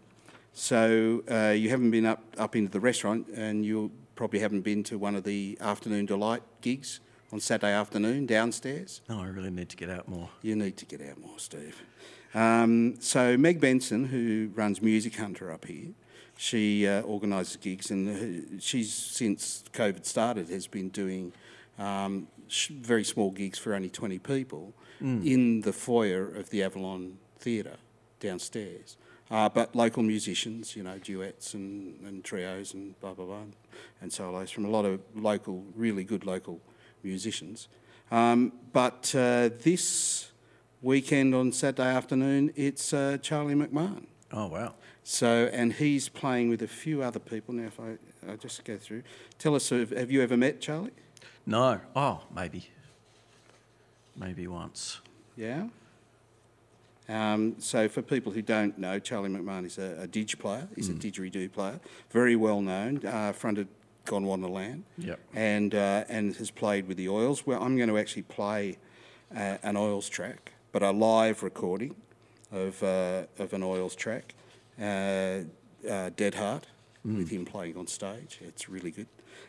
So uh, you haven't been up up into the restaurant, and you probably haven't been to one of the afternoon delight gigs on Saturday afternoon downstairs. No, I really need to get out more. You need to get out more, Steve. Um, so Meg Benson, who runs Music Hunter up here, she uh, organises gigs, and uh, she's since COVID started has been doing um, sh- very small gigs for only twenty people in the foyer of the Avalon Theatre downstairs. Uh, but local musicians, you know, duets and, and trios and blah blah blah, and solos from a lot of local, really good local musicians. Um, but uh, this weekend on Saturday afternoon, it's uh, Charlie McMahon. Oh wow. So, and he's playing with a few other people. Now, if I, I just go through, tell us, have you ever met Charlie? No. Oh, maybe. Maybe once. Yeah. Um, so, for people who don't know, Charlie McMahon is a, a dig player. He's a didgeridoo player, very well known. Uh, fronted Gondwanaland. Yep. And uh, and has played with the Oils. Well, I'm going to actually play uh, an Oils track, but a live recording of uh, of an Oils track, uh, uh, Dead Heart, with him playing on stage. It's really good.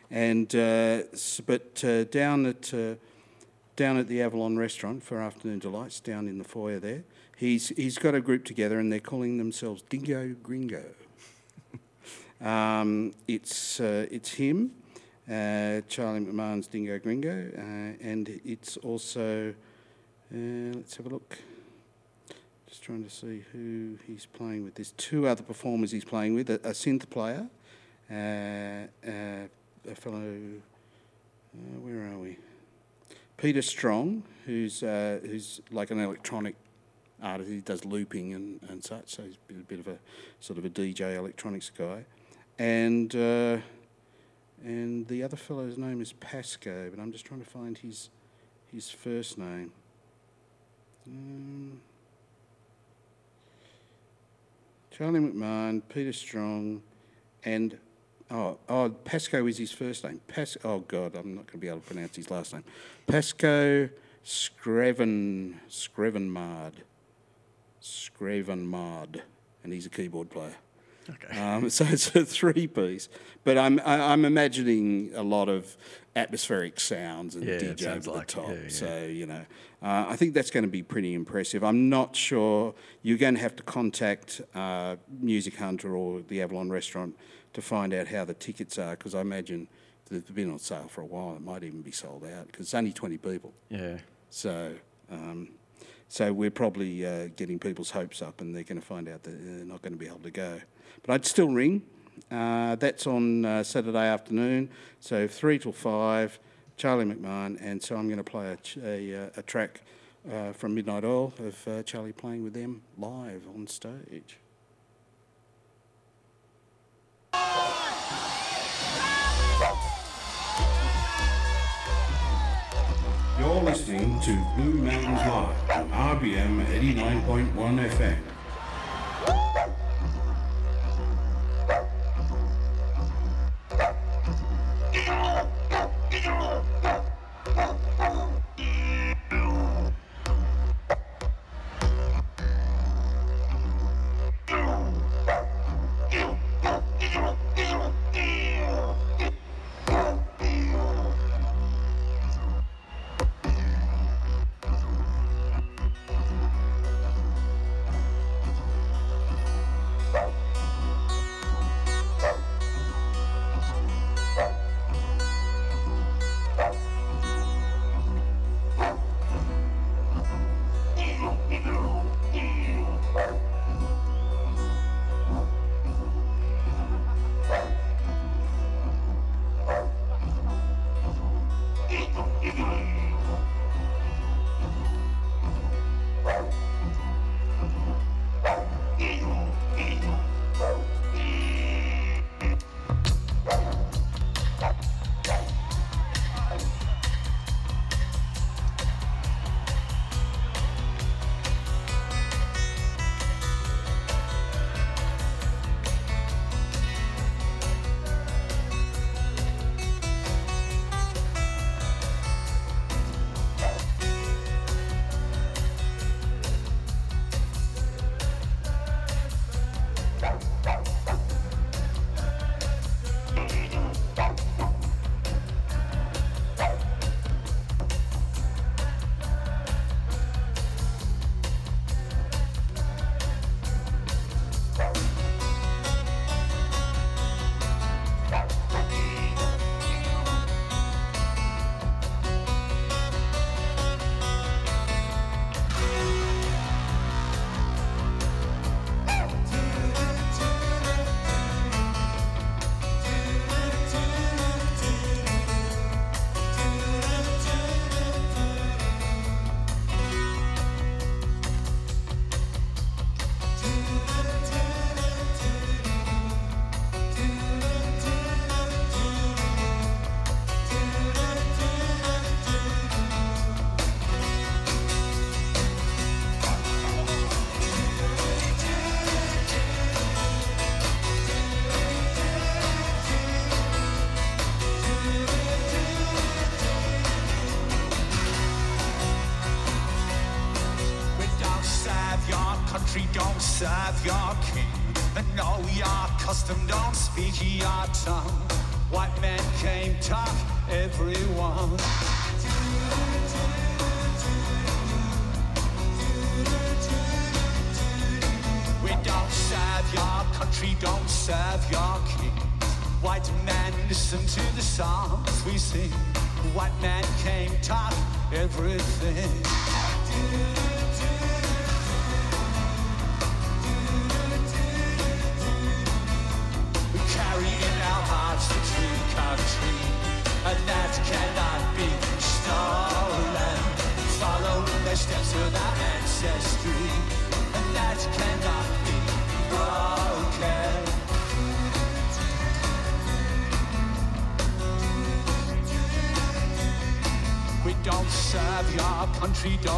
And uh, but uh, down at uh, down at the Avalon restaurant for afternoon delights, down in the foyer there, he's he's got a group together and they're calling themselves Dingo Gringo. um, it's uh, it's him, uh, Charlie McMahon's Dingo Gringo, uh, and it's also uh, let's have a look. Just trying to see who he's playing with. There's two other performers he's playing with: a, a synth player, uh, uh, a fellow. Uh, where are we? Peter Strong, who's who's like an electronic artist. He does looping and, and such. So he's a bit, a bit of a sort of a DJ electronics guy, and uh, and the other fellow's name is Pasco, but I'm just trying to find his his first name. Um, Charlie McMahon, Peter Strong, and oh, oh, Pasco is his first name. Pas- oh God, I'm not going to be able to pronounce his last name. Pasco Screven Screvenmard, Screvenmard, and he's a keyboard player. Okay. Um, so it's a three piece, but I'm I, I'm imagining a lot of atmospheric sounds and Yeah, DJ over the it, top. yeah, yeah. So you know, uh, I think that's going to be pretty impressive. I'm not sure you're going to have to contact uh, Music Hunter or the Avalon Restaurant to find out how the tickets are because I imagine they've been on sale for a while. It might even be sold out because it's only 20 people. Yeah. So, um, so we're probably uh, getting people's hopes up, and they're going to find out that they're not going to be able to go. But I'd still ring. Uh, that's on uh, Saturday afternoon, so three till five. Charlie McMahon, and so I'm going to play a, a, uh, a track uh, from Midnight Oil of uh, Charlie playing with them live on stage. You're listening to Blue Mountains Live on RBM 89.1 FM.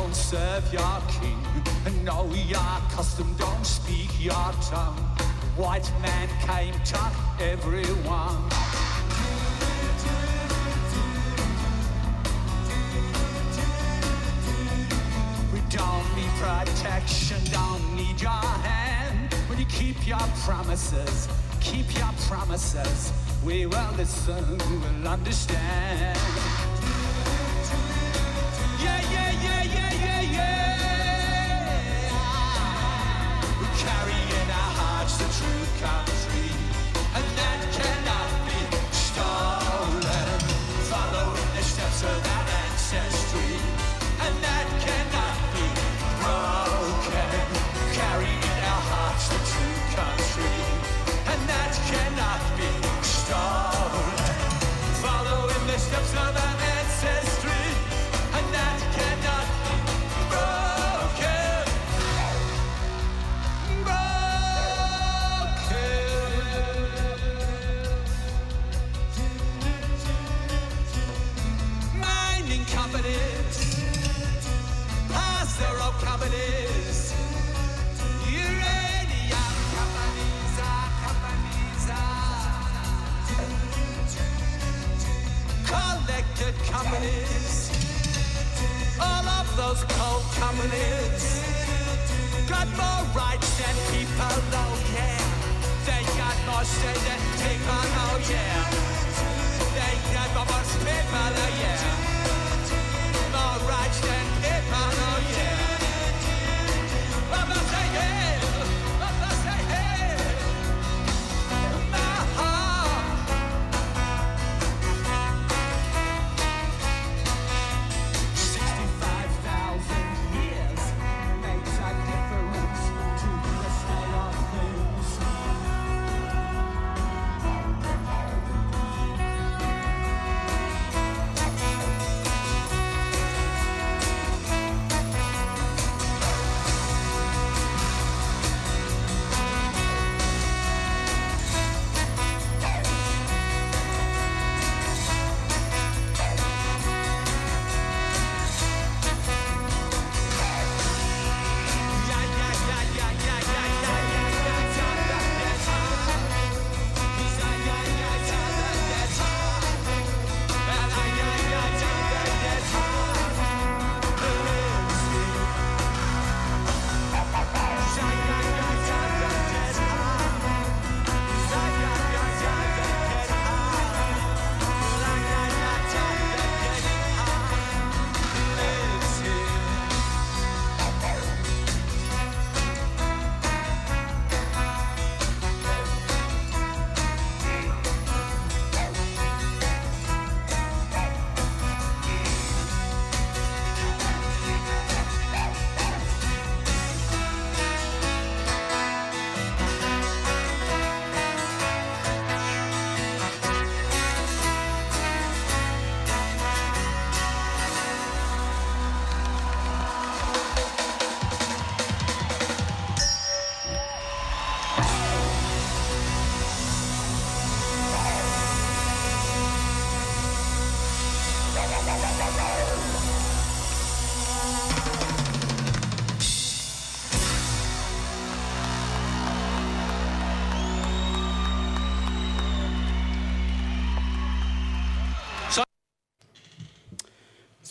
don't serve your king, and know your custom, don't speak your tongue. White man came to everyone. We don't need protection, don't need your hand. When you keep your promises, keep your promises. We will listen, we will understand.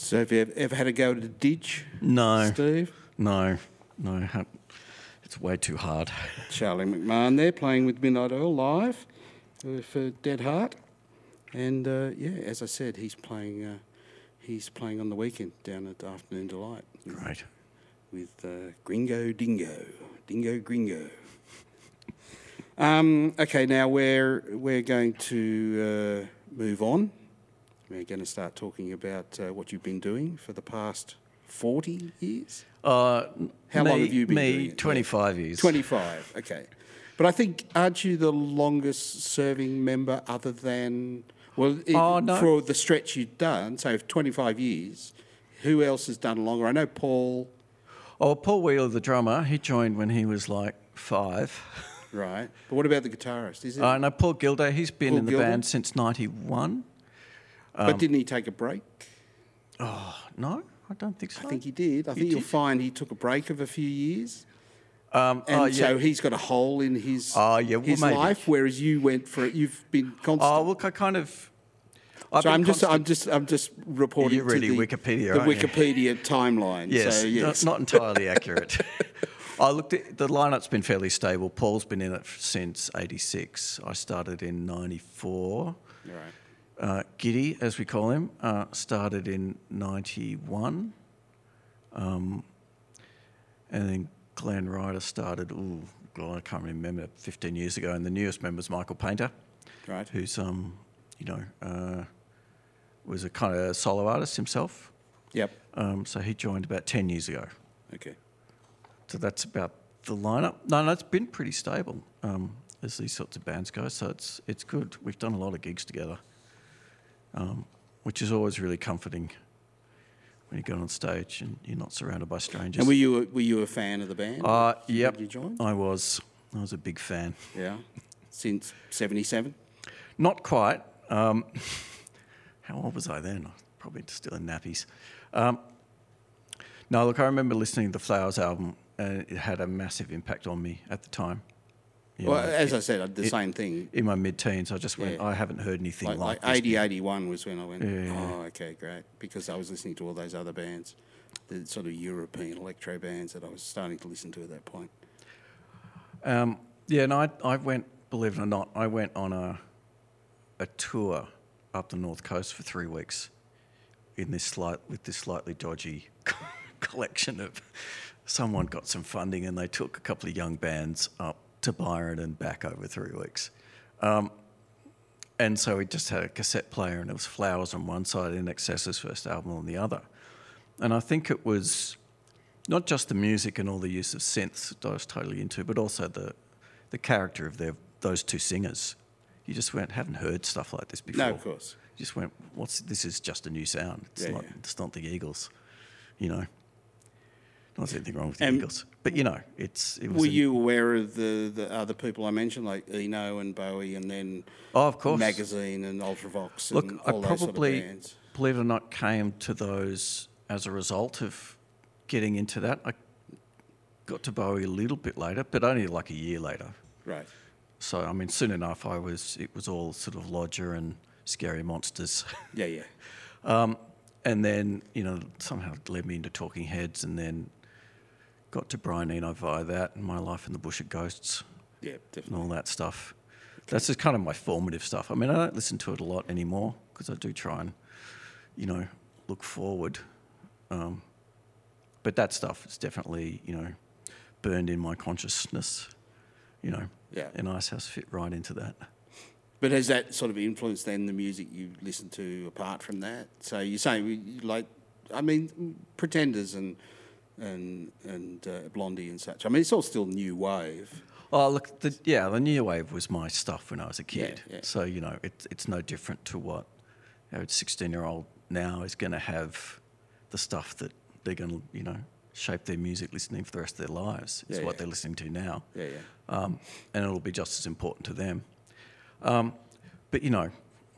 So have you ever had a go at a ditch? No. Steve? No, no. It's way too hard. Charlie McMahon there playing with Midnight Oil live for uh, Dead Heart. And uh, yeah, as I said, he's playing. Uh, he's playing on the weekend down at Afternoon Delight. right, With uh, Gringo Dingo, Dingo Gringo. um, okay, now we're we're going to uh, move on we're going to start talking about uh, what you've been doing for the past forty years. Uh, How me, long have you been me, doing it? 25 years. 25, okay. But I think, aren't you the longest serving member other than, well, it, Oh, no. for the stretch you've done, so 25 years, who else has done longer? I know Paul, Oh, Paul Wheeler, the drummer, he joined when he was like five. right? But what about the guitarist? Is it? Uh, no, Paul Gildea, he's been Paul in the Gildea? band since 91. But um, didn't he take a break? Oh No, I don't think so. I think he did. I think you'll find he took a break of a few years. um, And yeah. so he's got a hole in his, Oh, yeah, well, his maybe. life, whereas you went for it. You've been constant. Oh, look, I kind of. I've So I'm just, I'm just, I'm just reporting You're reading to the, Wikipedia, the aren't you? Wikipedia timeline. Yes, so, not- Not, entirely accurate. I looked at the lineup's been fairly stable. Paul's been in it since '86. I started in '94. Right. Uh, Giddy, as we call him, uh, started in '91, um, and then Glenn Reither started. Ooh, God, I can't remember. 15 years ago, and the newest member is Michael Paynter, Right. who's um, you know, uh, was a kind of solo artist himself. Yep. Um, so he joined about 10 years ago. Okay. So that's about the lineup. No, no, it's been pretty stable um, as these sorts of bands go. So it's it's good. We've done a lot of gigs together, um, which is always really comforting when you go on stage and you're not surrounded by strangers. And were you a, were you a fan of the band? Uh, Did yep, you join? I was. I was a big fan. Yeah. Since '77. Not quite. Um, how old was I then? Probably still in nappies. Um, no, look, I remember listening to the Flowers album, and it had a massive impact on me at the time. Well, as it- I said, the it- same thing. in my mid-teens, I just went, Yeah. I haven't heard anything Like, like, like this 80, 81 was when I went, yeah, oh, okay, great. Because I was listening to all those other bands, the sort of European electro bands that I was starting to listen to at that point. Um, yeah, and I, I went, believe it or not, I went on a, a tour up the north coast for three weeks in this slight, with this slightly dodgy collection of. Someone got some funding and they took a couple of young bands up to Byron and back over three weeks. Um, and so we just had a cassette player and it was Flowers on one side and INXS's first album on the other. And I think it was not just the music and all the use of synths that I was totally into, but also the the character of their those two singers. You just went, haven't heard stuff like this before. No, of course. You just went, what's this? Is just a new sound. It's Yeah, not. yeah. It's not the Eagles. You know. Not anything wrong with And- the Eagles, but you know, it's. It was Were a- you aware of the, the other people I mentioned, like Eno and Bowie, and then Oh, of course. Magazine and Ultravox Look, and I all those sort of probably, believe it or not, came to those as a result of getting into that. I got to Bowie a little bit later, but only like a year later. Right. So I mean, soon enough, I was. It was all sort of Lodger and Scary Monsters, Yeah, yeah. Um, and then you know somehow it led me into Talking Heads, and then got to Brian Eno via that, and My Life in the Bush of Ghosts, Yeah, and all that stuff. That's just kind of my formative stuff. I mean, I don't listen to it a lot anymore because I do try and, you know, look forward. Um, but that stuff is definitely, you know, burned in my consciousness. You know, Yeah. and Icehouse fit right into that. But has that sort of influenced then the music you listen to apart from that? So you're saying like, I mean, Pretenders and and and uh, Blondie and such. I mean, it's all still new wave. Oh, look, the, yeah, the new wave was my stuff when I was a kid. yeah. So you know, it's it's no different to what a sixteen-year-old now is going to have the stuff that they're going to, you know, shape their music listening for the rest of their lives. Is Yeah, what yeah. they're listening to now. Yeah, yeah. Um, and it'll be just as important to them. Um, but you know,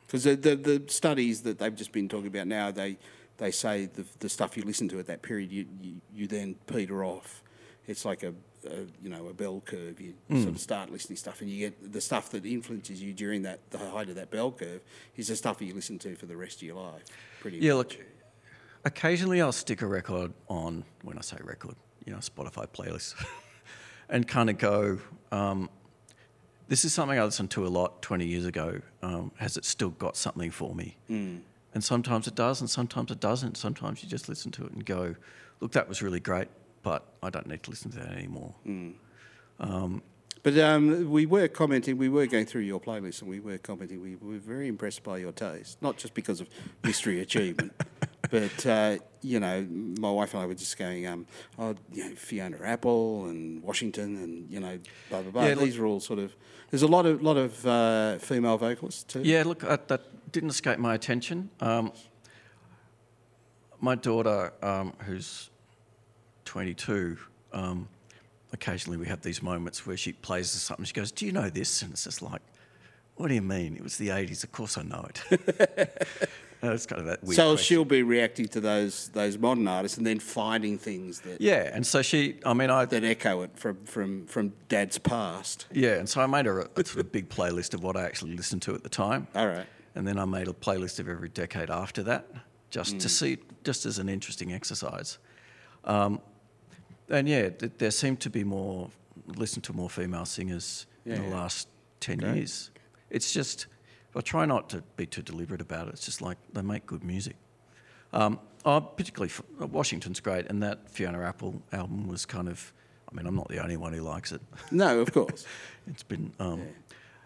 Because the, the the studies that they've just been talking about now, they they say the the stuff you listen to at that period, you you, you then peter off. It's like a, a you know a bell curve. You Mm. sort of start listening to stuff, and you get the stuff that influences you during that the height of that bell curve is the stuff that you listen to for the rest of your life. Pretty yeah, much. look, occasionally I'll stick a record on when I say record, you know, Spotify playlist. and kind of go. Um, this is something I listened to a lot 20 years ago. Um, has it still got something for me? Mm. And sometimes it does, and sometimes it doesn't. Sometimes you just listen to it and go, "Look, that was really great, but I don't need to listen to that anymore." Mm. Um, But um, we were commenting, we were going through your playlist, and we were commenting. We were very impressed by your taste, not just because of mystery achievement, but uh, you know, my wife and I were just going, um, oh, you know, Fiona Apple and Washington, and you know, blah blah blah. Yeah, look- These are all sort of. There's a lot of lot of uh, female vocalists too. Yeah, look, uh, that didn't escape my attention. Um, my daughter, um, who's 22, um, occasionally we have these moments where she plays something. She goes, "Do you know this?" And it's just like, "What do you mean? It was the 80s. Of course I know it." It's kind of that weird. so question. she'll be reacting to those those modern artists and then finding things that Yeah, and so she, I mean, I that echo it from from from Dad's past. Yeah, and so I made her a, a sort of big playlist of what I actually listened to at the time. All right. And then I made a playlist of every decade after that, just to see, just as an interesting exercise. Um, and yeah, th- there seem to be more, listen to more female singers in the yeah. last 10 Great. years. It's just, I try not to be too deliberate about it. It's just like they make good music. Um, oh, particularly f- Washington's great, and that Fiona Apple album was kind of, I mean, I'm not the only one who likes it. No, of course. It's been, um,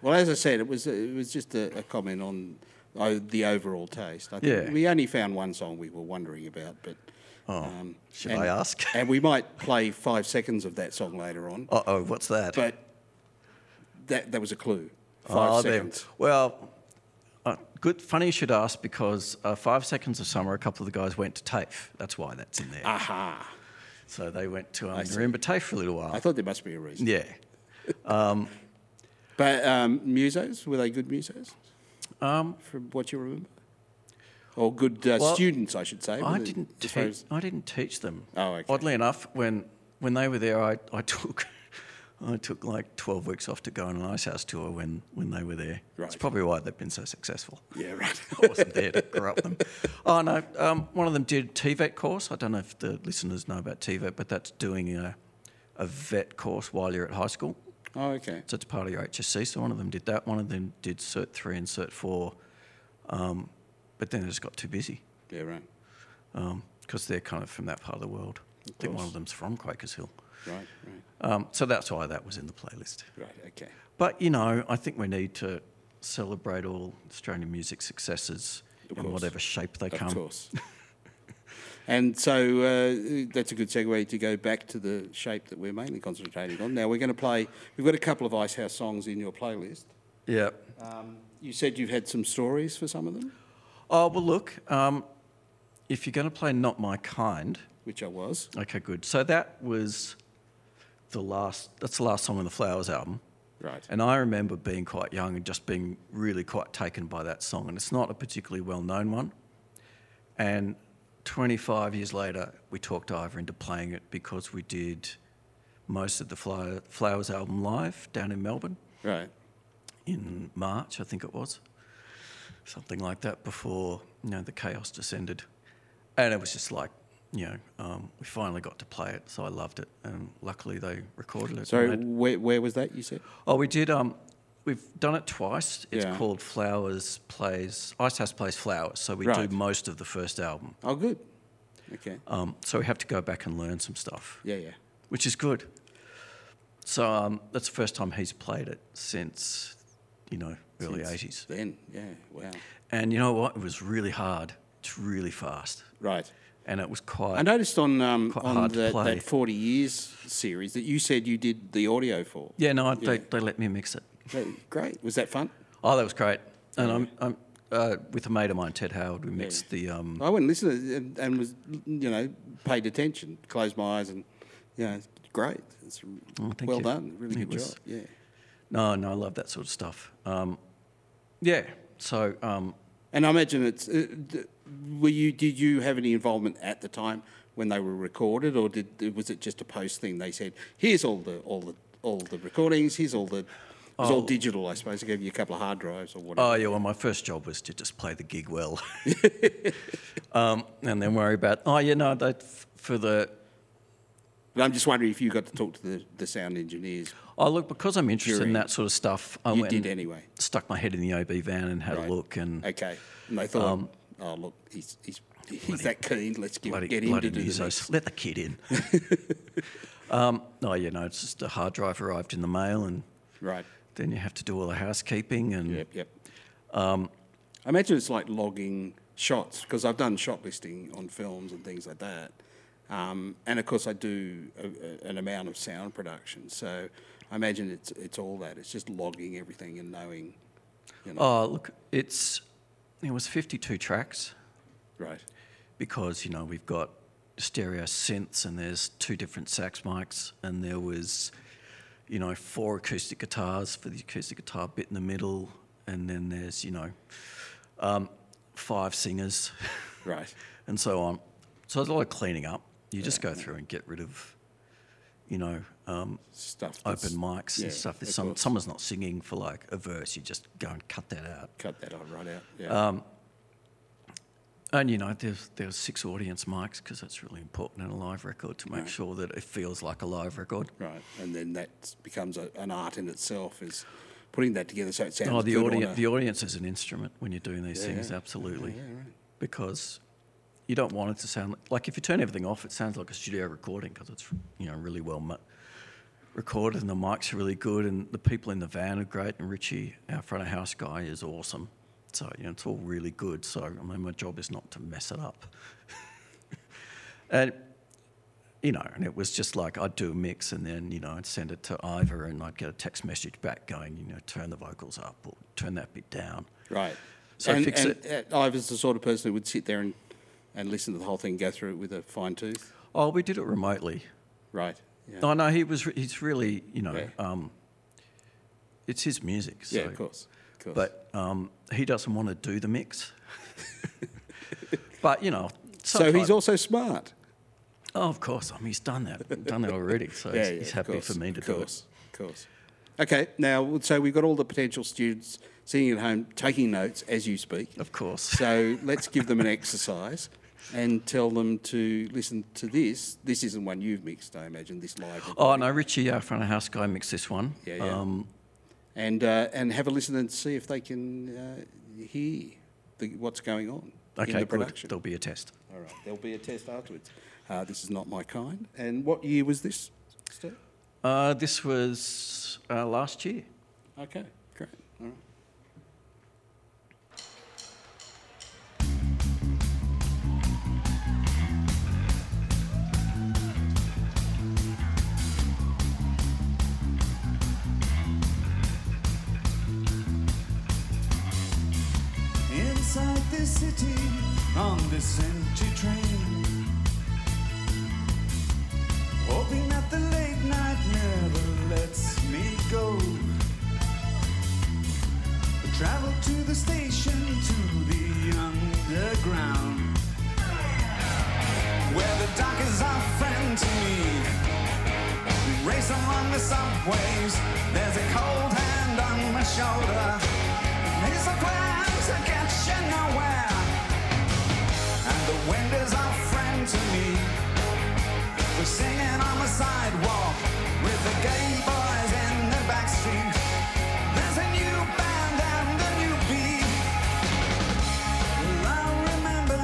Well, as I said, it was it was just a, a comment on uh, the overall taste. I think Yeah. we only found one song we were wondering about, but Oh, um, should and- I ask? and we might play five seconds of that song later on. Uh oh, what's that? But that that was a clue. Five Oh, there- seconds. Well, uh, good. Funny you should ask because uh, Five Seconds of Summer, a couple of the guys went to TAFE. That's why that's in there. Aha! So they went to um. Remember TAFE for a little while. I thought there must be a reason. yeah. Um, But um, musos were they good musos? Um, from what you remember, or good uh, Well, students, I should say. I didn't teach. as- I didn't teach them. Oh, okay. Oddly enough, when when they were there, I, I took I took like twelve weeks off to go on an Icehouse tour when when they were there. Right. probably why they've been so successful. Yeah, right. I wasn't there to corrupt them. Oh no, um, one of them did TVET course. I don't know if the listeners know about TVET, but that's doing a a vet course while you're at high school. Oh, okay. So it's part of your HSC. So one of them did that. One of them did Cert three and Cert four, um, but then it just got too busy Yeah, right. because they're kind of from that part of the world. I think one of them's from Quakers Hill. Right, right, Um, so that's why that was in the playlist. right. Okay. But you know, I think we need to celebrate all Australian music successes Of in whatever shape they Of come. course. and so uh, that's a good segue to go back to the shape that we're mainly concentrating on. Now we're going to play. We've got a couple of Icehouse songs in your playlist. Yeah. Um, you said you've had some stories for some of them, Oh well, look. Um, if you're going to play "Not My Kind," which I was. okay, good. So that was the last. That's the last song on the Flowers album. Right. And I remember being quite young and just being really quite taken by that song. And it's not a particularly well known one. And 25 years later, we talked Iva into playing it because we did most of the Flowers album live down in Melbourne Right. in March, I think it was. Something like that before you know the chaos descended. And it was just like, you know, um, we finally got to play it, so I loved it. And luckily they recorded it. So where, where was that? You said. Oh, we did. Um, we've done it twice. It's Yeah. called Flowers Plays Icehouse Plays Flowers. So we Right. do most of the first album. Oh, good. Okay. Um, so we have to go back and learn some stuff, Yeah, yeah. which is good. So um, that's the first time he's played it since, you know, early eighties. Then, yeah. Wow. And you know what? It was really hard. It's really fast, Right. and it was quite. I noticed on um, on to that, 40 years series that you said you did the audio for. Yeah, no, They, Yeah. they let me mix it. Great. Was that fun? Oh, that was great. And I'm, I'm uh, with a mate of mine, Ted Howard. We mixed the. Um, I went and listened and, and was, you know, paid attention, closed my eyes, and, you know, great. It's Oh, well you. done. Really It good was- job. Yeah. No, no, I love that sort of stuff. Um, yeah, so um, And I imagine it's. Uh, were you? Did you have any involvement at the time when they were recorded, or did was it just a post thing? They said, "Here's all the all the all the recordings. Here's all the." It was all digital, I suppose. They gave you a couple of hard drives or whatever. oh yeah, well, my first job was to just play the gig well, um, and then worry about. Oh you know, they, f- for the But I'm just wondering if you got to talk to the, the sound engineers. Oh, look, because I'm interested in that sort of stuff, I You went did and anyway. Stuck my head in the OB van and had Right. a look, and Okay. And they thought, oh, look, he's, he's, he's that keen. Let's give, bloody, get him bloody to do the musos. mix. Let the kid in. um, no, you know, it's just a hard drive arrived in the mail, and Right. Then you have to do all the housekeeping, and Yep, yep. Um, I imagine it's like logging shots because I've done shot listing on films and things like that. Um, and of course, I do a, a, an amount of sound production. So I imagine it's it's all that. It's just logging everything and knowing, you know. oh, look, it's it was 52 tracks. Right. because you know we've got stereo synths and there's two different sax mics and there was you know four acoustic guitars for the acoustic guitar bit in the middle and then there's you know um, five singers Right. and so on so there's a lot of cleaning up you just go through and get rid of you know um, Stuff. open mics yeah, and stuff if some, course. someone's not singing for like a verse you just go and cut that out Cut that on right out. Yeah. um, and you know, there's there's six audience mics because that's really important in a live record to make Right. sure that it feels like a live record. right. And then that becomes a, an art in itself. Is putting that together so it sounds Oh, the audience a- the audience is an instrument when you're doing these Yeah, things, yeah. absolutely, Yeah, right. because you don't want it to sound like, like if you turn everything off, it sounds like a studio recording because it's you know really well mu- recorded and the mics are really good and the people in the van are great and Richie, our front of house guy, is awesome. So you know it's all really good. So I mean, my job is not to mess it up. and you know, and it was just like I'd do a mix and then you know I'd send it to Iva and I'd get a text message back going, you know, turn the vocals up or turn that bit down. Right. So and, fix and uh, I was the sort of person who would sit there and, and listen to the whole thing, go through it with a fine tooth. Oh, we did it remotely. Right. Yeah. No, no, he was. He's really, you know, Yeah. um, it's his music. So, yeah, of course. Of course. But um, he doesn't want to do the mix. but you know, so he's also smart. Oh, of course. I mean, he's done that, done that already. So he's, he's of happy course, for me to of do course, Of course. Okay, now, so we've got all the potential students sitting at home taking notes as you speak. Of course. So let's give them an exercise and tell them to listen to this. This isn't one you've mixed, I imagine, this live. Oh no, Richie, our front of house guy, mixed this one. Yeah, yeah. Um, And, uh, and have a listen and see if they can uh, hear the, what's going on in okay, the good. production. There'll be a test. All right, there'll be a test afterwards. Uh, this is not my kind. And what year was this, Steve? Uh, this was uh, last year. Okay, great. All right. This city on this empty train. Hoping that the late night never lets me go. Travel to the station, to the underground. Where the dark is our friend to me. We race along the subways. There's a cold hand on my shoulder. It's a plan to get you nowhere. The wind is our friend to me. We're singing on the sidewalk with the gay boys in the backstreet. There's a new band and a new beat. Well, I remember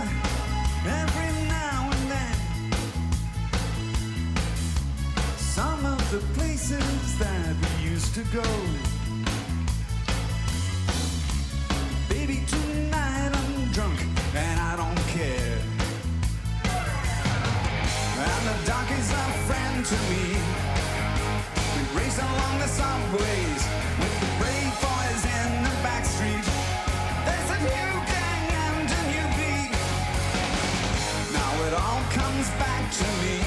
every now and then some of the places that we used to go. To me. We race along the subways with the brave boys in the backstreet. There's a new gang and a new beat. Now it all comes back to me.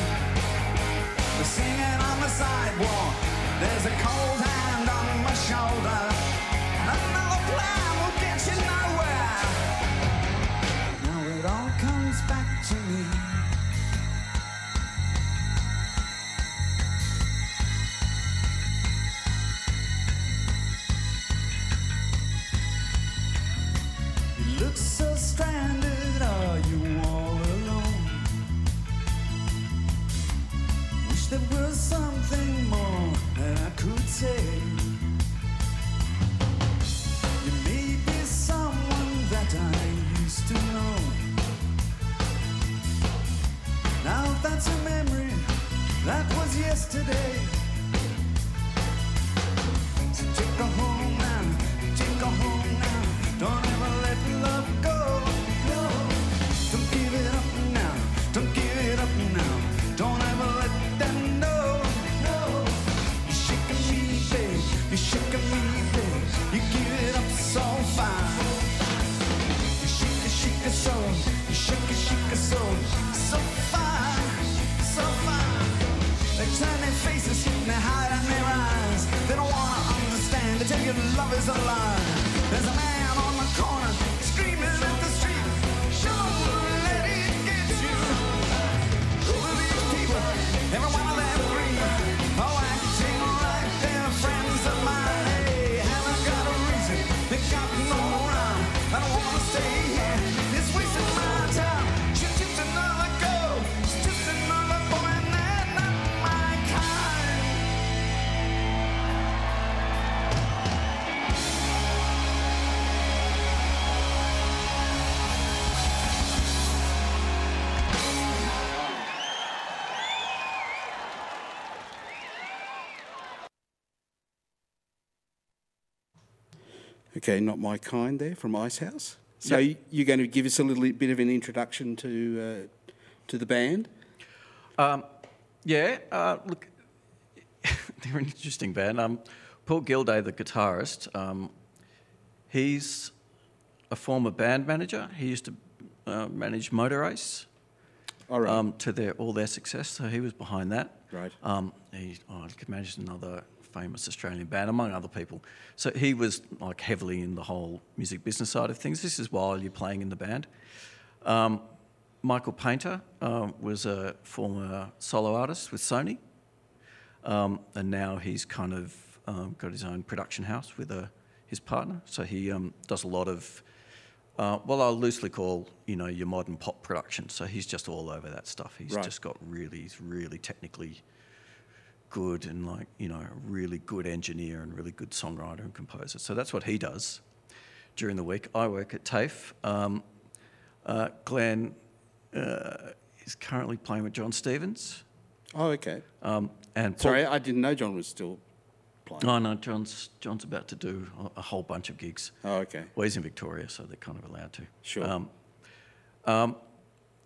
We're singing on the sidewalk. There's a cold hand on my shoulder. Another plan will get you nowhere. Now it all comes back to me. Yesterday. Okay, not my kind there from Icehouse. So Yep. you're going to give us a little bit of an introduction to uh, to the band. Um, yeah, uh, look, they're an interesting band. Um, Paul Gildea, the guitarist, um, he's a former band manager. He used to uh, manage Motor Ace All right. um, to their all their success, so he was behind that. Right. Um, he oh, imagine another famous Australian band, among other people. So he was like heavily in the whole music business side of things. This is while you're playing in the band. Um, Michael Paynter um, was a former solo artist with Sony, um, and now he's kind of um, got his own production house with a, his partner. So he um, does a lot of, uh, well, I'll loosely call you know your modern pop production. So he's just all over that stuff. He's Right. just got really, he's really technically good and like you know a really good engineer and really good songwriter and composer. So that's what he does during the week. I work at TAFE. Um, uh, Glenn uh, is currently playing with John Stevens. oh, okay. Um, and Paul- Sorry, I didn't know John was still playing. Oh no, John's John's about to do a, a whole bunch of gigs. Oh, okay. Well, he's in Victoria, so they're kind of allowed to. Sure. Um, um,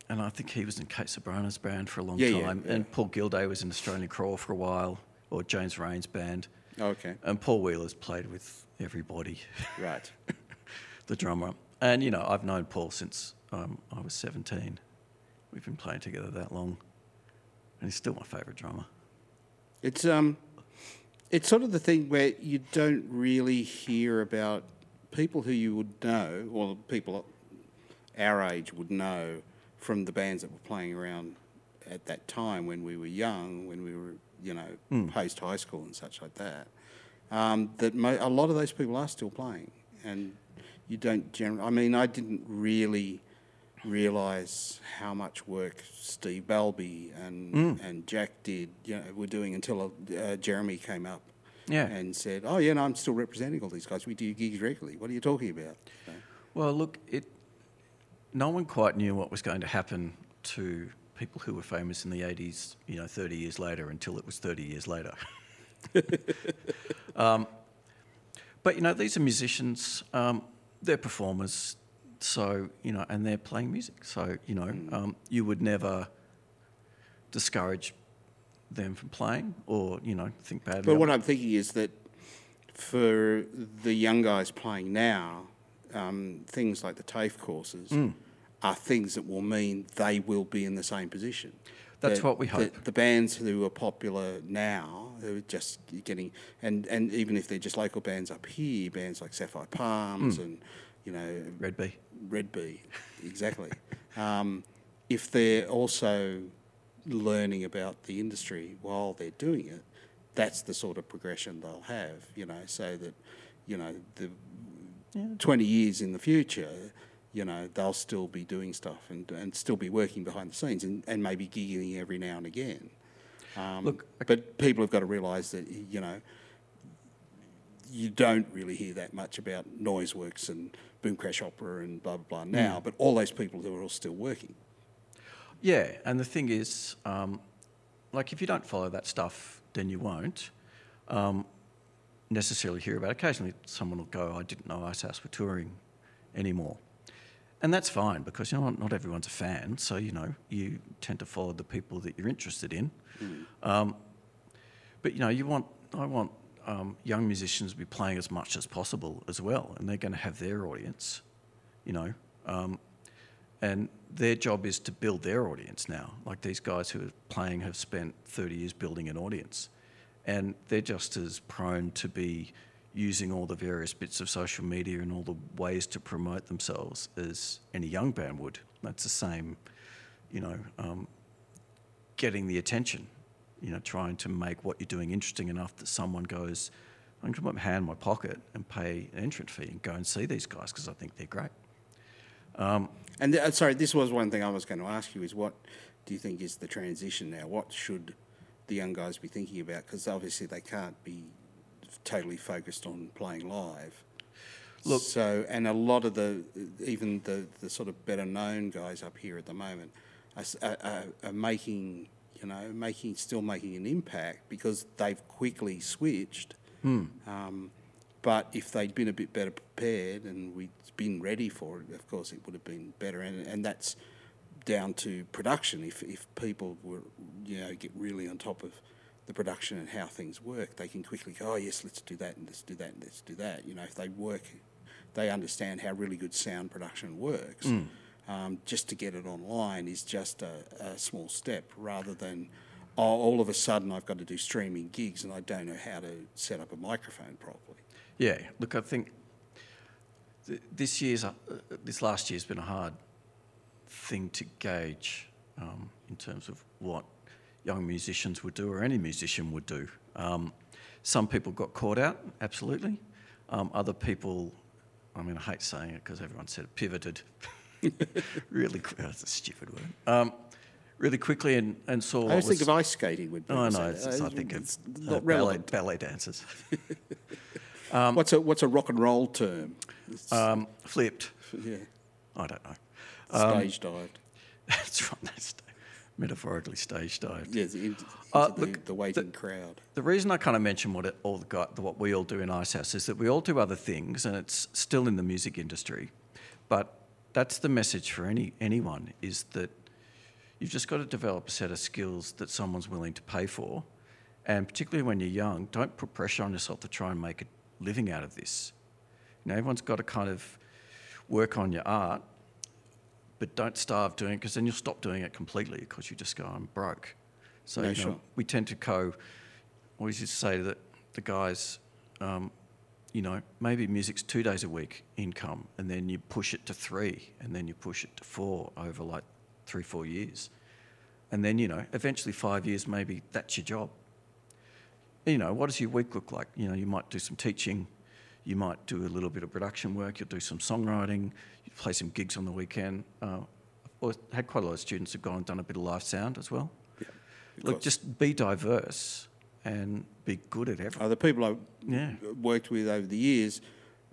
and I think he was in Kate Ceberano's band for a long Yeah, yeah, time. yeah. And Paul Gildea was in Australian Crawl for a while, or James Reyne's band. Oh, okay. And Paul Wheeler's played with everybody, Right. the drummer. And you know, I've known Paul since um, I was 17. We've been playing together that long, and he's still my favourite drummer. It's um, it's sort of the thing where you don't really hear about people who you would know, or people our age would know from the bands that were playing around at that time when we were young, when we were you know post high school and such like that. Um, that mo- a lot of those people are still playing, and you don't generally. I mean, I didn't really realise how much work Steve Balbi and and Jack did, you know, were doing until uh, Jeremy came up Yeah. and said, "Oh yeah, no, I'm still representing all these guys. We do gigs regularly. What are you talking about?" So, Well, look, it. No one quite knew what was going to happen to people who were famous in the '80s. You know, 30 years later, until it was 30 years later. um, but you know, these are musicians. Um, they're performers. So you know, and they're playing music. So you know, um, you would never discourage them from playing, or you know, think badly. but what. I'm thinking is that for the young guys playing now, um, things like the TAFE courses Mm. are things that will mean they will be in the same position. That's The- what we hope. The, bands who are popular now, who are just getting, and, and even if they're just local bands up here, bands like Sapphire Palms and, you know, Red Bee. Red Bee, exactly. um, if they're also learning about the industry while they're doing it, that's the sort of progression they'll have, you know, so that, you know, the 20 years in the future, you know, they'll still be doing stuff and, and still be working behind the scenes and, and maybe gigging every now and again. Um, Look, but people have got to realise that you know you don't really hear that much about Noiseworks and Boom Crash Opera and blah blah blah now. But all those people who are all still working. Yeah, and the thing is, um, like if you don't follow that stuff, then you won't um, necessarily hear about. Occasionally, someone will go, "I didn't know Icehouse were touring anymore," and that's fine because you know not, everyone's a fan. So you know you tend to follow the people that you're interested in. Um, but you know, you want I want um, young musicians to be playing as much as possible as well, and they're going to have their audience. You know, um, and their job is to build their audience now. Like these guys who are playing have spent 30 years building an audience, and they're just as prone to be using all the various bits of social media and all the ways to promote themselves as any young band would. That's the same, you know, um, getting the attention, you know, trying to make what you're doing interesting enough that someone goes, I'm going to put my hand in my pocket and pay an entrance fee and go and see these guys because I think they're great. And uh, sorry, this was one thing I was going to ask you: is what do you think is the transition now? What should the young guys be thinking about? Because obviously they can't be totally focused on playing live. Look- so and a lot of the even the, the sort of better known guys up here at the moment are, are, are, making you know making still making an impact because they've quickly switched. Um, but if they'd been a bit better prepared and we'd been ready for it, of course, it would have been better. And, and that's down to production. If, if people were, you know, get really on top of the production and how things work, they can quickly go, oh, yes, let's do that and let's do that and let's do that. You know, if they work, they understand how really good sound production works. Um, just to get it online is just a, a small step rather than, oh, all of a sudden I've got to do streaming gigs and I don't know how to set up a microphone properly. Yeah, look, I think th- this year's, uh, this last year's been a hard thing to gauge um, in terms of what young musicians would do or any musician would do. Um, some people got caught out, absolutely. Um, other people, I mean, I hate saying it because everyone said it, pivoted really quick. That's a stupid word. Um, really quickly and, and saw I always was... think of ice skating people Oh, no, that. it's I think it's of not uh, ballet, relevant. ballet dancers. what's a what's a rock and roll term? Um, flipped. yeah, I don't know. Stage dived. That's right. That's metaphorically stage dived. Yeah, into, into Uh, the, look, the waiting crowd. The reason I kind of mention what it, all the guy, what we all do in Icehouse is that we all do other things, and it's still in the music industry. But that's the message for any anyone: is that you've just got to develop a set of skills that someone's willing to pay for, and particularly when you're young, don't put pressure on yourself to try and make a living out of this. You know, everyone's got to kind of work on your art, but don't starve doing it because then you'll stop doing it completely because you just go, I'm broke. So No, you know, sure. we tend to go. Always used to say that the guys, um, you know, maybe music's two days a week income, and then you push it to three, and then you push it to four over like three, four years, and then you know, eventually five years, maybe that's your job. You know, what does your week look like? You know, you might do some teaching, you might do a little bit of production work, you'll do some songwriting, you play some gigs on the weekend. Uh, I've had quite a lot of students who've gone and done a bit of live sound as well. Look, just be diverse and be good at everything. Uh, the people I've Yeah. worked with over the years,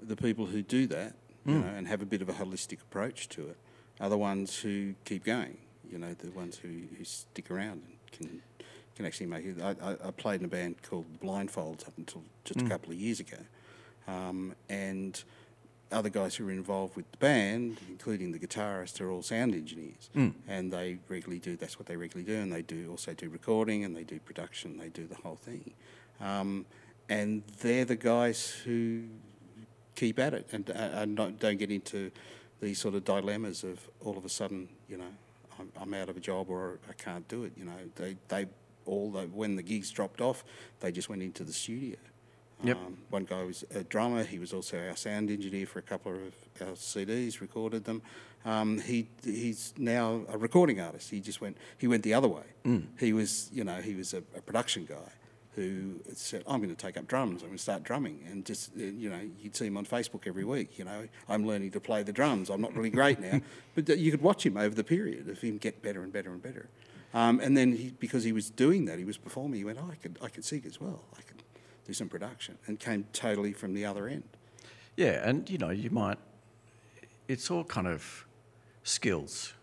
the people who do that, Hmm. you know, and have a bit of a holistic approach to it, are the ones who keep going. You know, the ones who, who stick around and can can actually make it. I, I, played in a band called Blindfolds up until just Hmm. a couple of years ago, um, and other guys who are involved with the band, including the guitarist, are all sound engineers, and they regularly do. That's what they regularly do, and they do also do recording and they do production. They do the whole thing, um, and they're the guys who keep at it and, uh, and not, don't get into these sort of dilemmas of all of a sudden, you know, I'm, I'm out of a job or I can't do it. You know, they they all the, when the gigs dropped off, they just went into the studio. Yep. Um, one guy was a drummer. He was also our sound engineer for a couple of our CDs. Recorded them. Um, he he's now a recording artist. He just went he went the other way. He was you know he was a, a production guy who said I'm going to take up drums. I'm going to start drumming, and just uh, you know you'd see him on Facebook every week. You know I'm learning to play the drums. I'm not really great now, but uh, you could watch him over the period of him get better and better and better. Um, and then he, because he was doing that, he was performing. He went, "Oh, I could, I could sing as well. I could do some production," and came totally from the other end. Yeah, and you know, you might. It's all kind of skills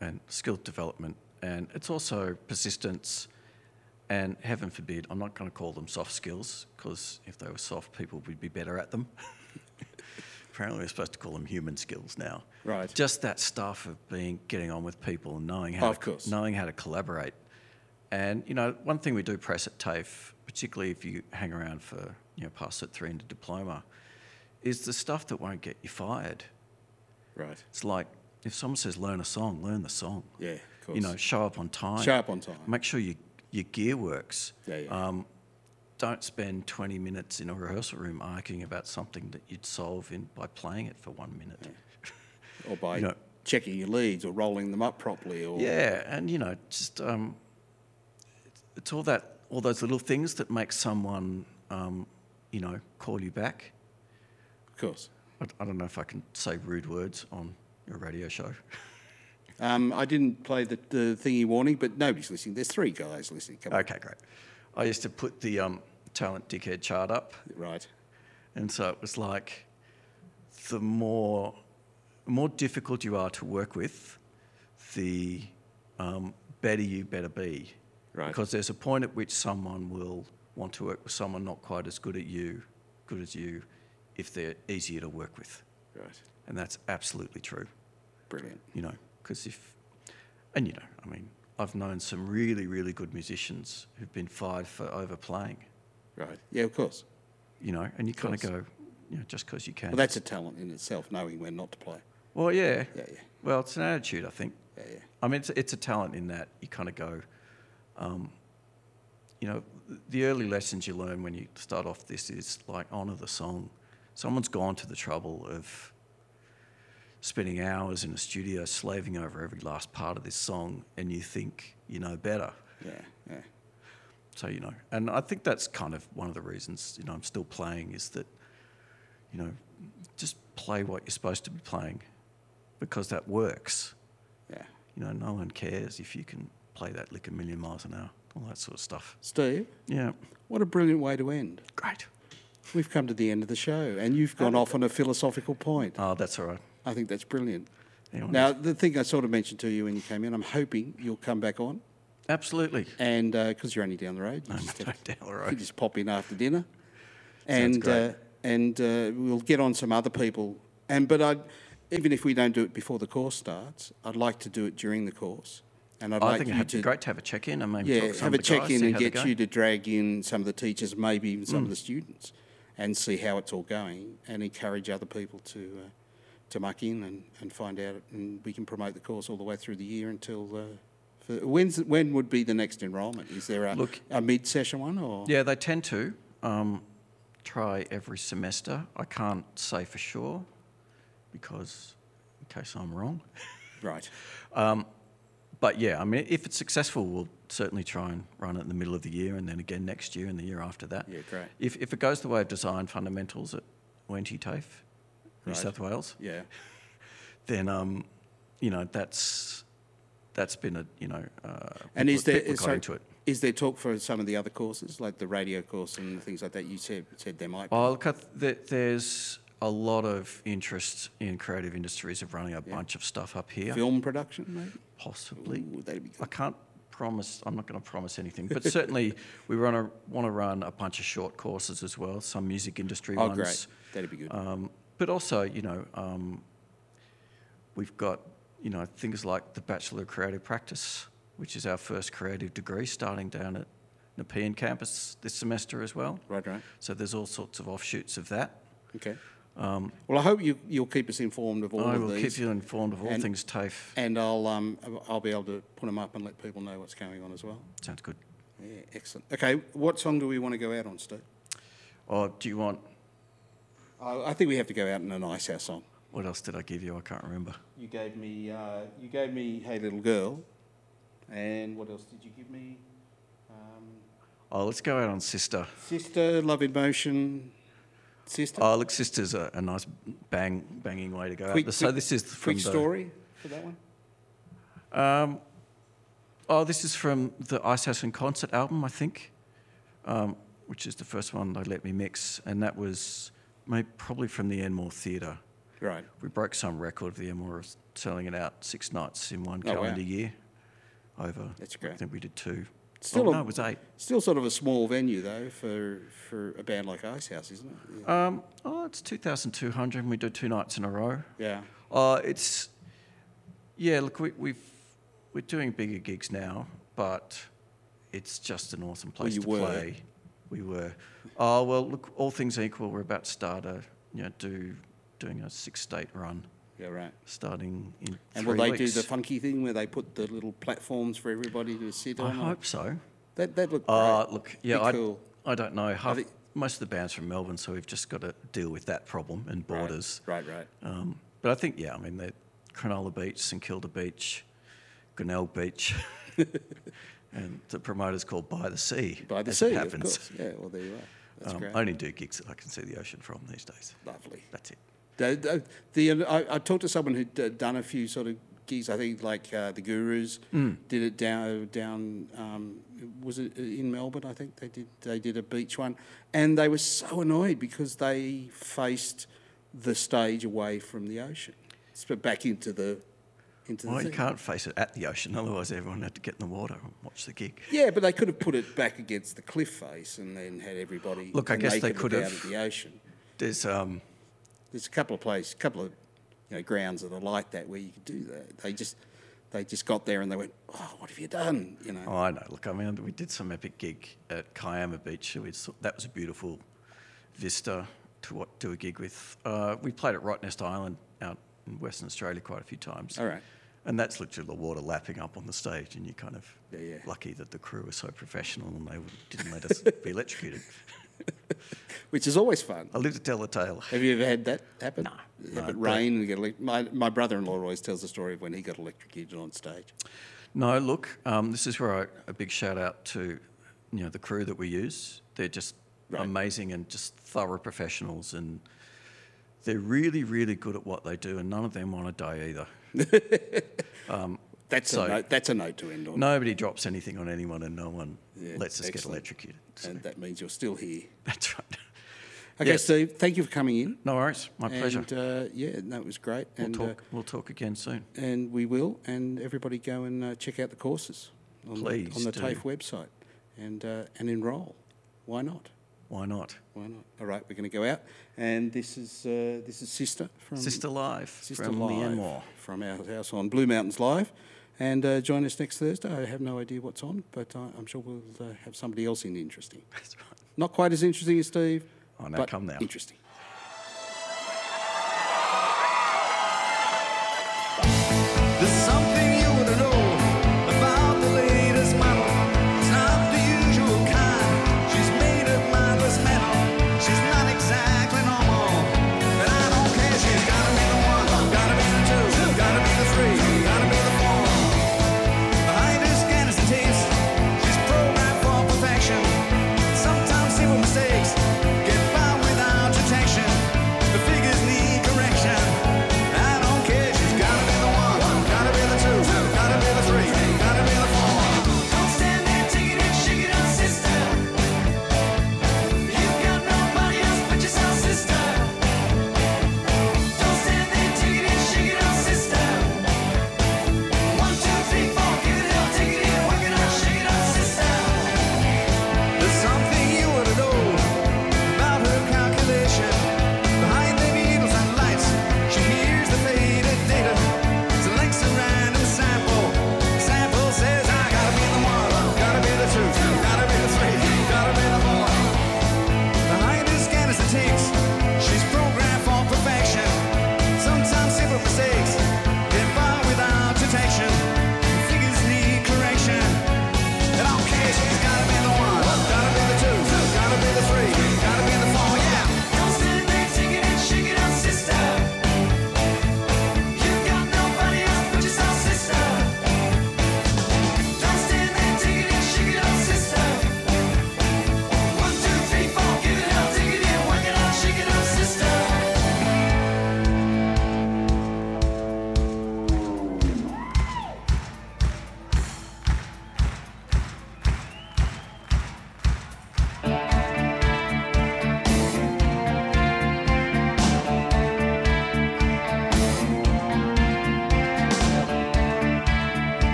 and skill development, and it's also persistence. And heaven forbid, I'm not going to call them soft skills because if they were soft, people would be better at them. Apparently, we're supposed to call them human skills now. Right. Just that stuff of being getting on with people and knowing how Of to, knowing how to collaborate. And you know, one thing we do press at TAFE, particularly if you hang around for you know past at three into diploma, is the stuff that won't get you fired. Right. It's like if someone says learn a song, learn the song. Yeah, of course. You know, show up on time. Show up on time. Make sure your your gear works. Yeah, yeah. Um, don't spend 20 minutes in a rehearsal room arguing about something that you'd solve in by playing it for one minute. or by you know- checking your leads or rolling them up properly. Or Yeah, and you know, just um, it's, it's all that, all those little things that make someone, um, you know, call you back. of course. I, I don't know if I can say rude words on your radio show. Um, I didn't play the, the thingy warning, but nobody's listening. There's three guys listening. Come on. okay, great. I used to put the um, talent dickhead chart up, Right. and so it was like the more more difficult you are to work with, the um, better you better be. Right. Because there's a point at which someone will want to work with someone not quite as good at you, good as you, if they're easier to work with, Right. and that's absolutely true. Brilliant. You know, because if, and you know, I mean, I've known some really, really good musicians who've been fired for overplaying. Right. Yeah, of course. You know, and you kind of go, you know, just because you can. Well, that's a talent in itself, knowing when not to play. Well, yeah. Yeah, yeah. Well, it's an attitude, I think. Yeah, yeah. I mean, it's, it's a talent in that you kind of go, um, you know, the early lessons you learn when you start off this is like honour the song. Someone's gone to the trouble of spending hours in a studio slaving over every last part of this song, and you think you know better. Yeah, yeah. So, you know, and I think that's kind of one of the reasons, you know, I'm still playing is that, you know, just play what you're supposed to be playing because that works. Yeah. You know, no one cares if you can play that lick a million miles an hour, all that sort of stuff. Steve, Yeah. what a brilliant way to end. Great. We've come to the end of the show, and you've gone off on a philosophical point. Oh, that's all right. I think that's brilliant. Anyone Now, else? the thing I sort of mentioned to you when you came in, I'm hoping you'll come back on, Absolutely. and because you're only down the road, you I'm just, down the you road. just pop in after dinner, and great. uh, and uh, we'll get on some other people. And but I, even if we don't do it before the course starts, I'd like to do it during the course, and I'd I like think you it'd to be great to have a check in I mean, yeah, have a check in and get you to drag in some of the teachers, maybe even some Mm. of the students, and see how it's all going, and encourage other people to uh, to muck in and, and find out, and we can promote the course all the way through the year until. Uh, when's when would be the next enrolment? Is there a, Look- a mid session one or Yeah, they tend to um, try every semester. I can't say for sure because, in case I'm wrong. right? But yeah, I mean, if it's successful, we'll certainly try and run it in the middle of the year and then again next year and the year after that. Yeah, great. If, if it goes the way of design fundamentals at Wenty TAFE, New Right. South Wales, Yeah, then, um, you know, that's that's been a, you know, uh, and people- is there people sorry, into it. is there talk for some of the other courses like the radio course and things like that? You said said there might be. Oh, look, I th- there- there's a lot of interest in creative industries of running a Yeah. bunch of stuff up here. Film production, maybe. Possibly. Ooh, that'd be I can't promise. I'm not going to promise anything, but certainly we want to want to run a bunch of short courses as well. Some music industry Oh, ones. great. That'd be good. Um, but also, you know, um, we've got you know things like the Bachelor of Creative Practice, which is our first creative degree, starting down at Nepean campus this semester as well. right, right. So there's all sorts of offshoots of that. Okay. Well, I hope you you'll keep us informed of all I of will these. keep you informed of all And- things TAFE. And I'll um I'll be able to put them up and let people know what's going on as well. Sounds good. Yeah, excellent. Okay, what song do we want to go out on, Steve? Or do you want? I, I think we have to go out in an Icehouse song. What else did I give you? I can't remember. You gave me uh, you gave me Hey Little Girl, and what else did you give me? Um, Oh, let's go out on Sister. Sister, Love in Motion, Sister. Oh, look, Sister's a, a nice bang banging way to go quick, out. So quick- this is from quick the, story for that one. Um, Oh, this is from the Icehouse and Concert album, I think, um, which is the first one they let me mix, and that was maybe probably from the Enmore Theatre. Right. We broke some record. Of the Enmore selling it out six nights in one Oh, wow. calendar year. Over. That's great. I think we did two. Still oh, a- no, it was eight. Still sort of a small venue though for for a band like Icehouse, isn't it? Yeah. Um, oh, it's 2,200 and we do two nights in a row. yeah. Uh, it's, yeah, look, we, we've, we're doing bigger gigs now, but it's just an awesome place you to were. play. We were. Oh, well, look, all things equal, we're about to start a, you know, do, doing a six state run Yeah, right. starting in And will they weeks. do the funky thing where they put the little platforms for everybody to sit I on? I hope so. That that looked great. Uh, look, yeah, I, cool. I don't know. Half, think- most of the bands from Melbourne, so we've just got to deal with that problem and borders. Right, right. Um, but I think, yeah, I mean, they're Cronulla Beach, St Kilda Beach, Glenelg Beach, and the promoter's called By the Sea. By the sea, it of course. Yeah, well, there you are. That's Um, great. I only do gigs that I can see the ocean from these days. Lovely. That's it. The, the, the, I, I talked to someone who'd uh, done a few sort of gigs. I think like uh, the Gurus Mm. did it down down. Um, was it in Melbourne? I think they did. They did a beach one, and they were so annoyed because they faced the stage away from the ocean, so back into the into Well, the you thing. can't face it at the ocean, otherwise everyone had to get in the water and watch the gig. Yeah, but they could have put it back against the cliff face and then had everybody. Look, I guess they could out have- of the ocean. There's, um, There's a couple of places, a couple of you know grounds that are like that where you could do that. They just they just got there and they went, "Oh, what have you done?" You know. oh, I know. Look, I mean, we did some epic gig at Kiama Beach. We saw, that was a beautiful vista to what, do a gig with. Uh, we played at Rottnest Island out in Western Australia quite a few times. All right. And that's literally the water lapping up on the stage, and you're kind of Yeah, yeah. lucky that the crew was so professional and they didn't let us be electrocuted. Which is always fun. I live to tell the tale. Have you ever had that happen? No, Have no, it but- rain and get elec- my my brother-in-law always tells the story of when he got electrocuted on stage. No, look, um, this is where I, a big shout out to you know the crew that we use. They're just Right. amazing and just thorough professionals, and they're really, really good at what they do. And none of them want to die either. That's So- a note, that's a note to end on. Nobody drops anything on anyone, and no one Yeah, lets us get electrocuted. So And that means you're still here. that's right. Okay, Yes. Steve. Thank you for coming in. No worries, my pleasure. Uh, yeah, no, it was great. We'll and talk. we'll talk again soon. Uh, and we will. And everybody go and uh, check out the courses on Please the, on the do. TAFE website and uh, and enrol. Why not? Why not? Why not? All right, we're going to go out. And this is uh, this is Sister from Sister Live Sister from Live the Enmore. from our house on Blue Mountains Live. And uh, join us next Thursday. I have no idea what's on, but uh, I'm sure we'll uh, have somebody else in interesting. That's right. Not quite as interesting as Steve. Oh, now but come now. Interesting.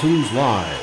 Mountains Live.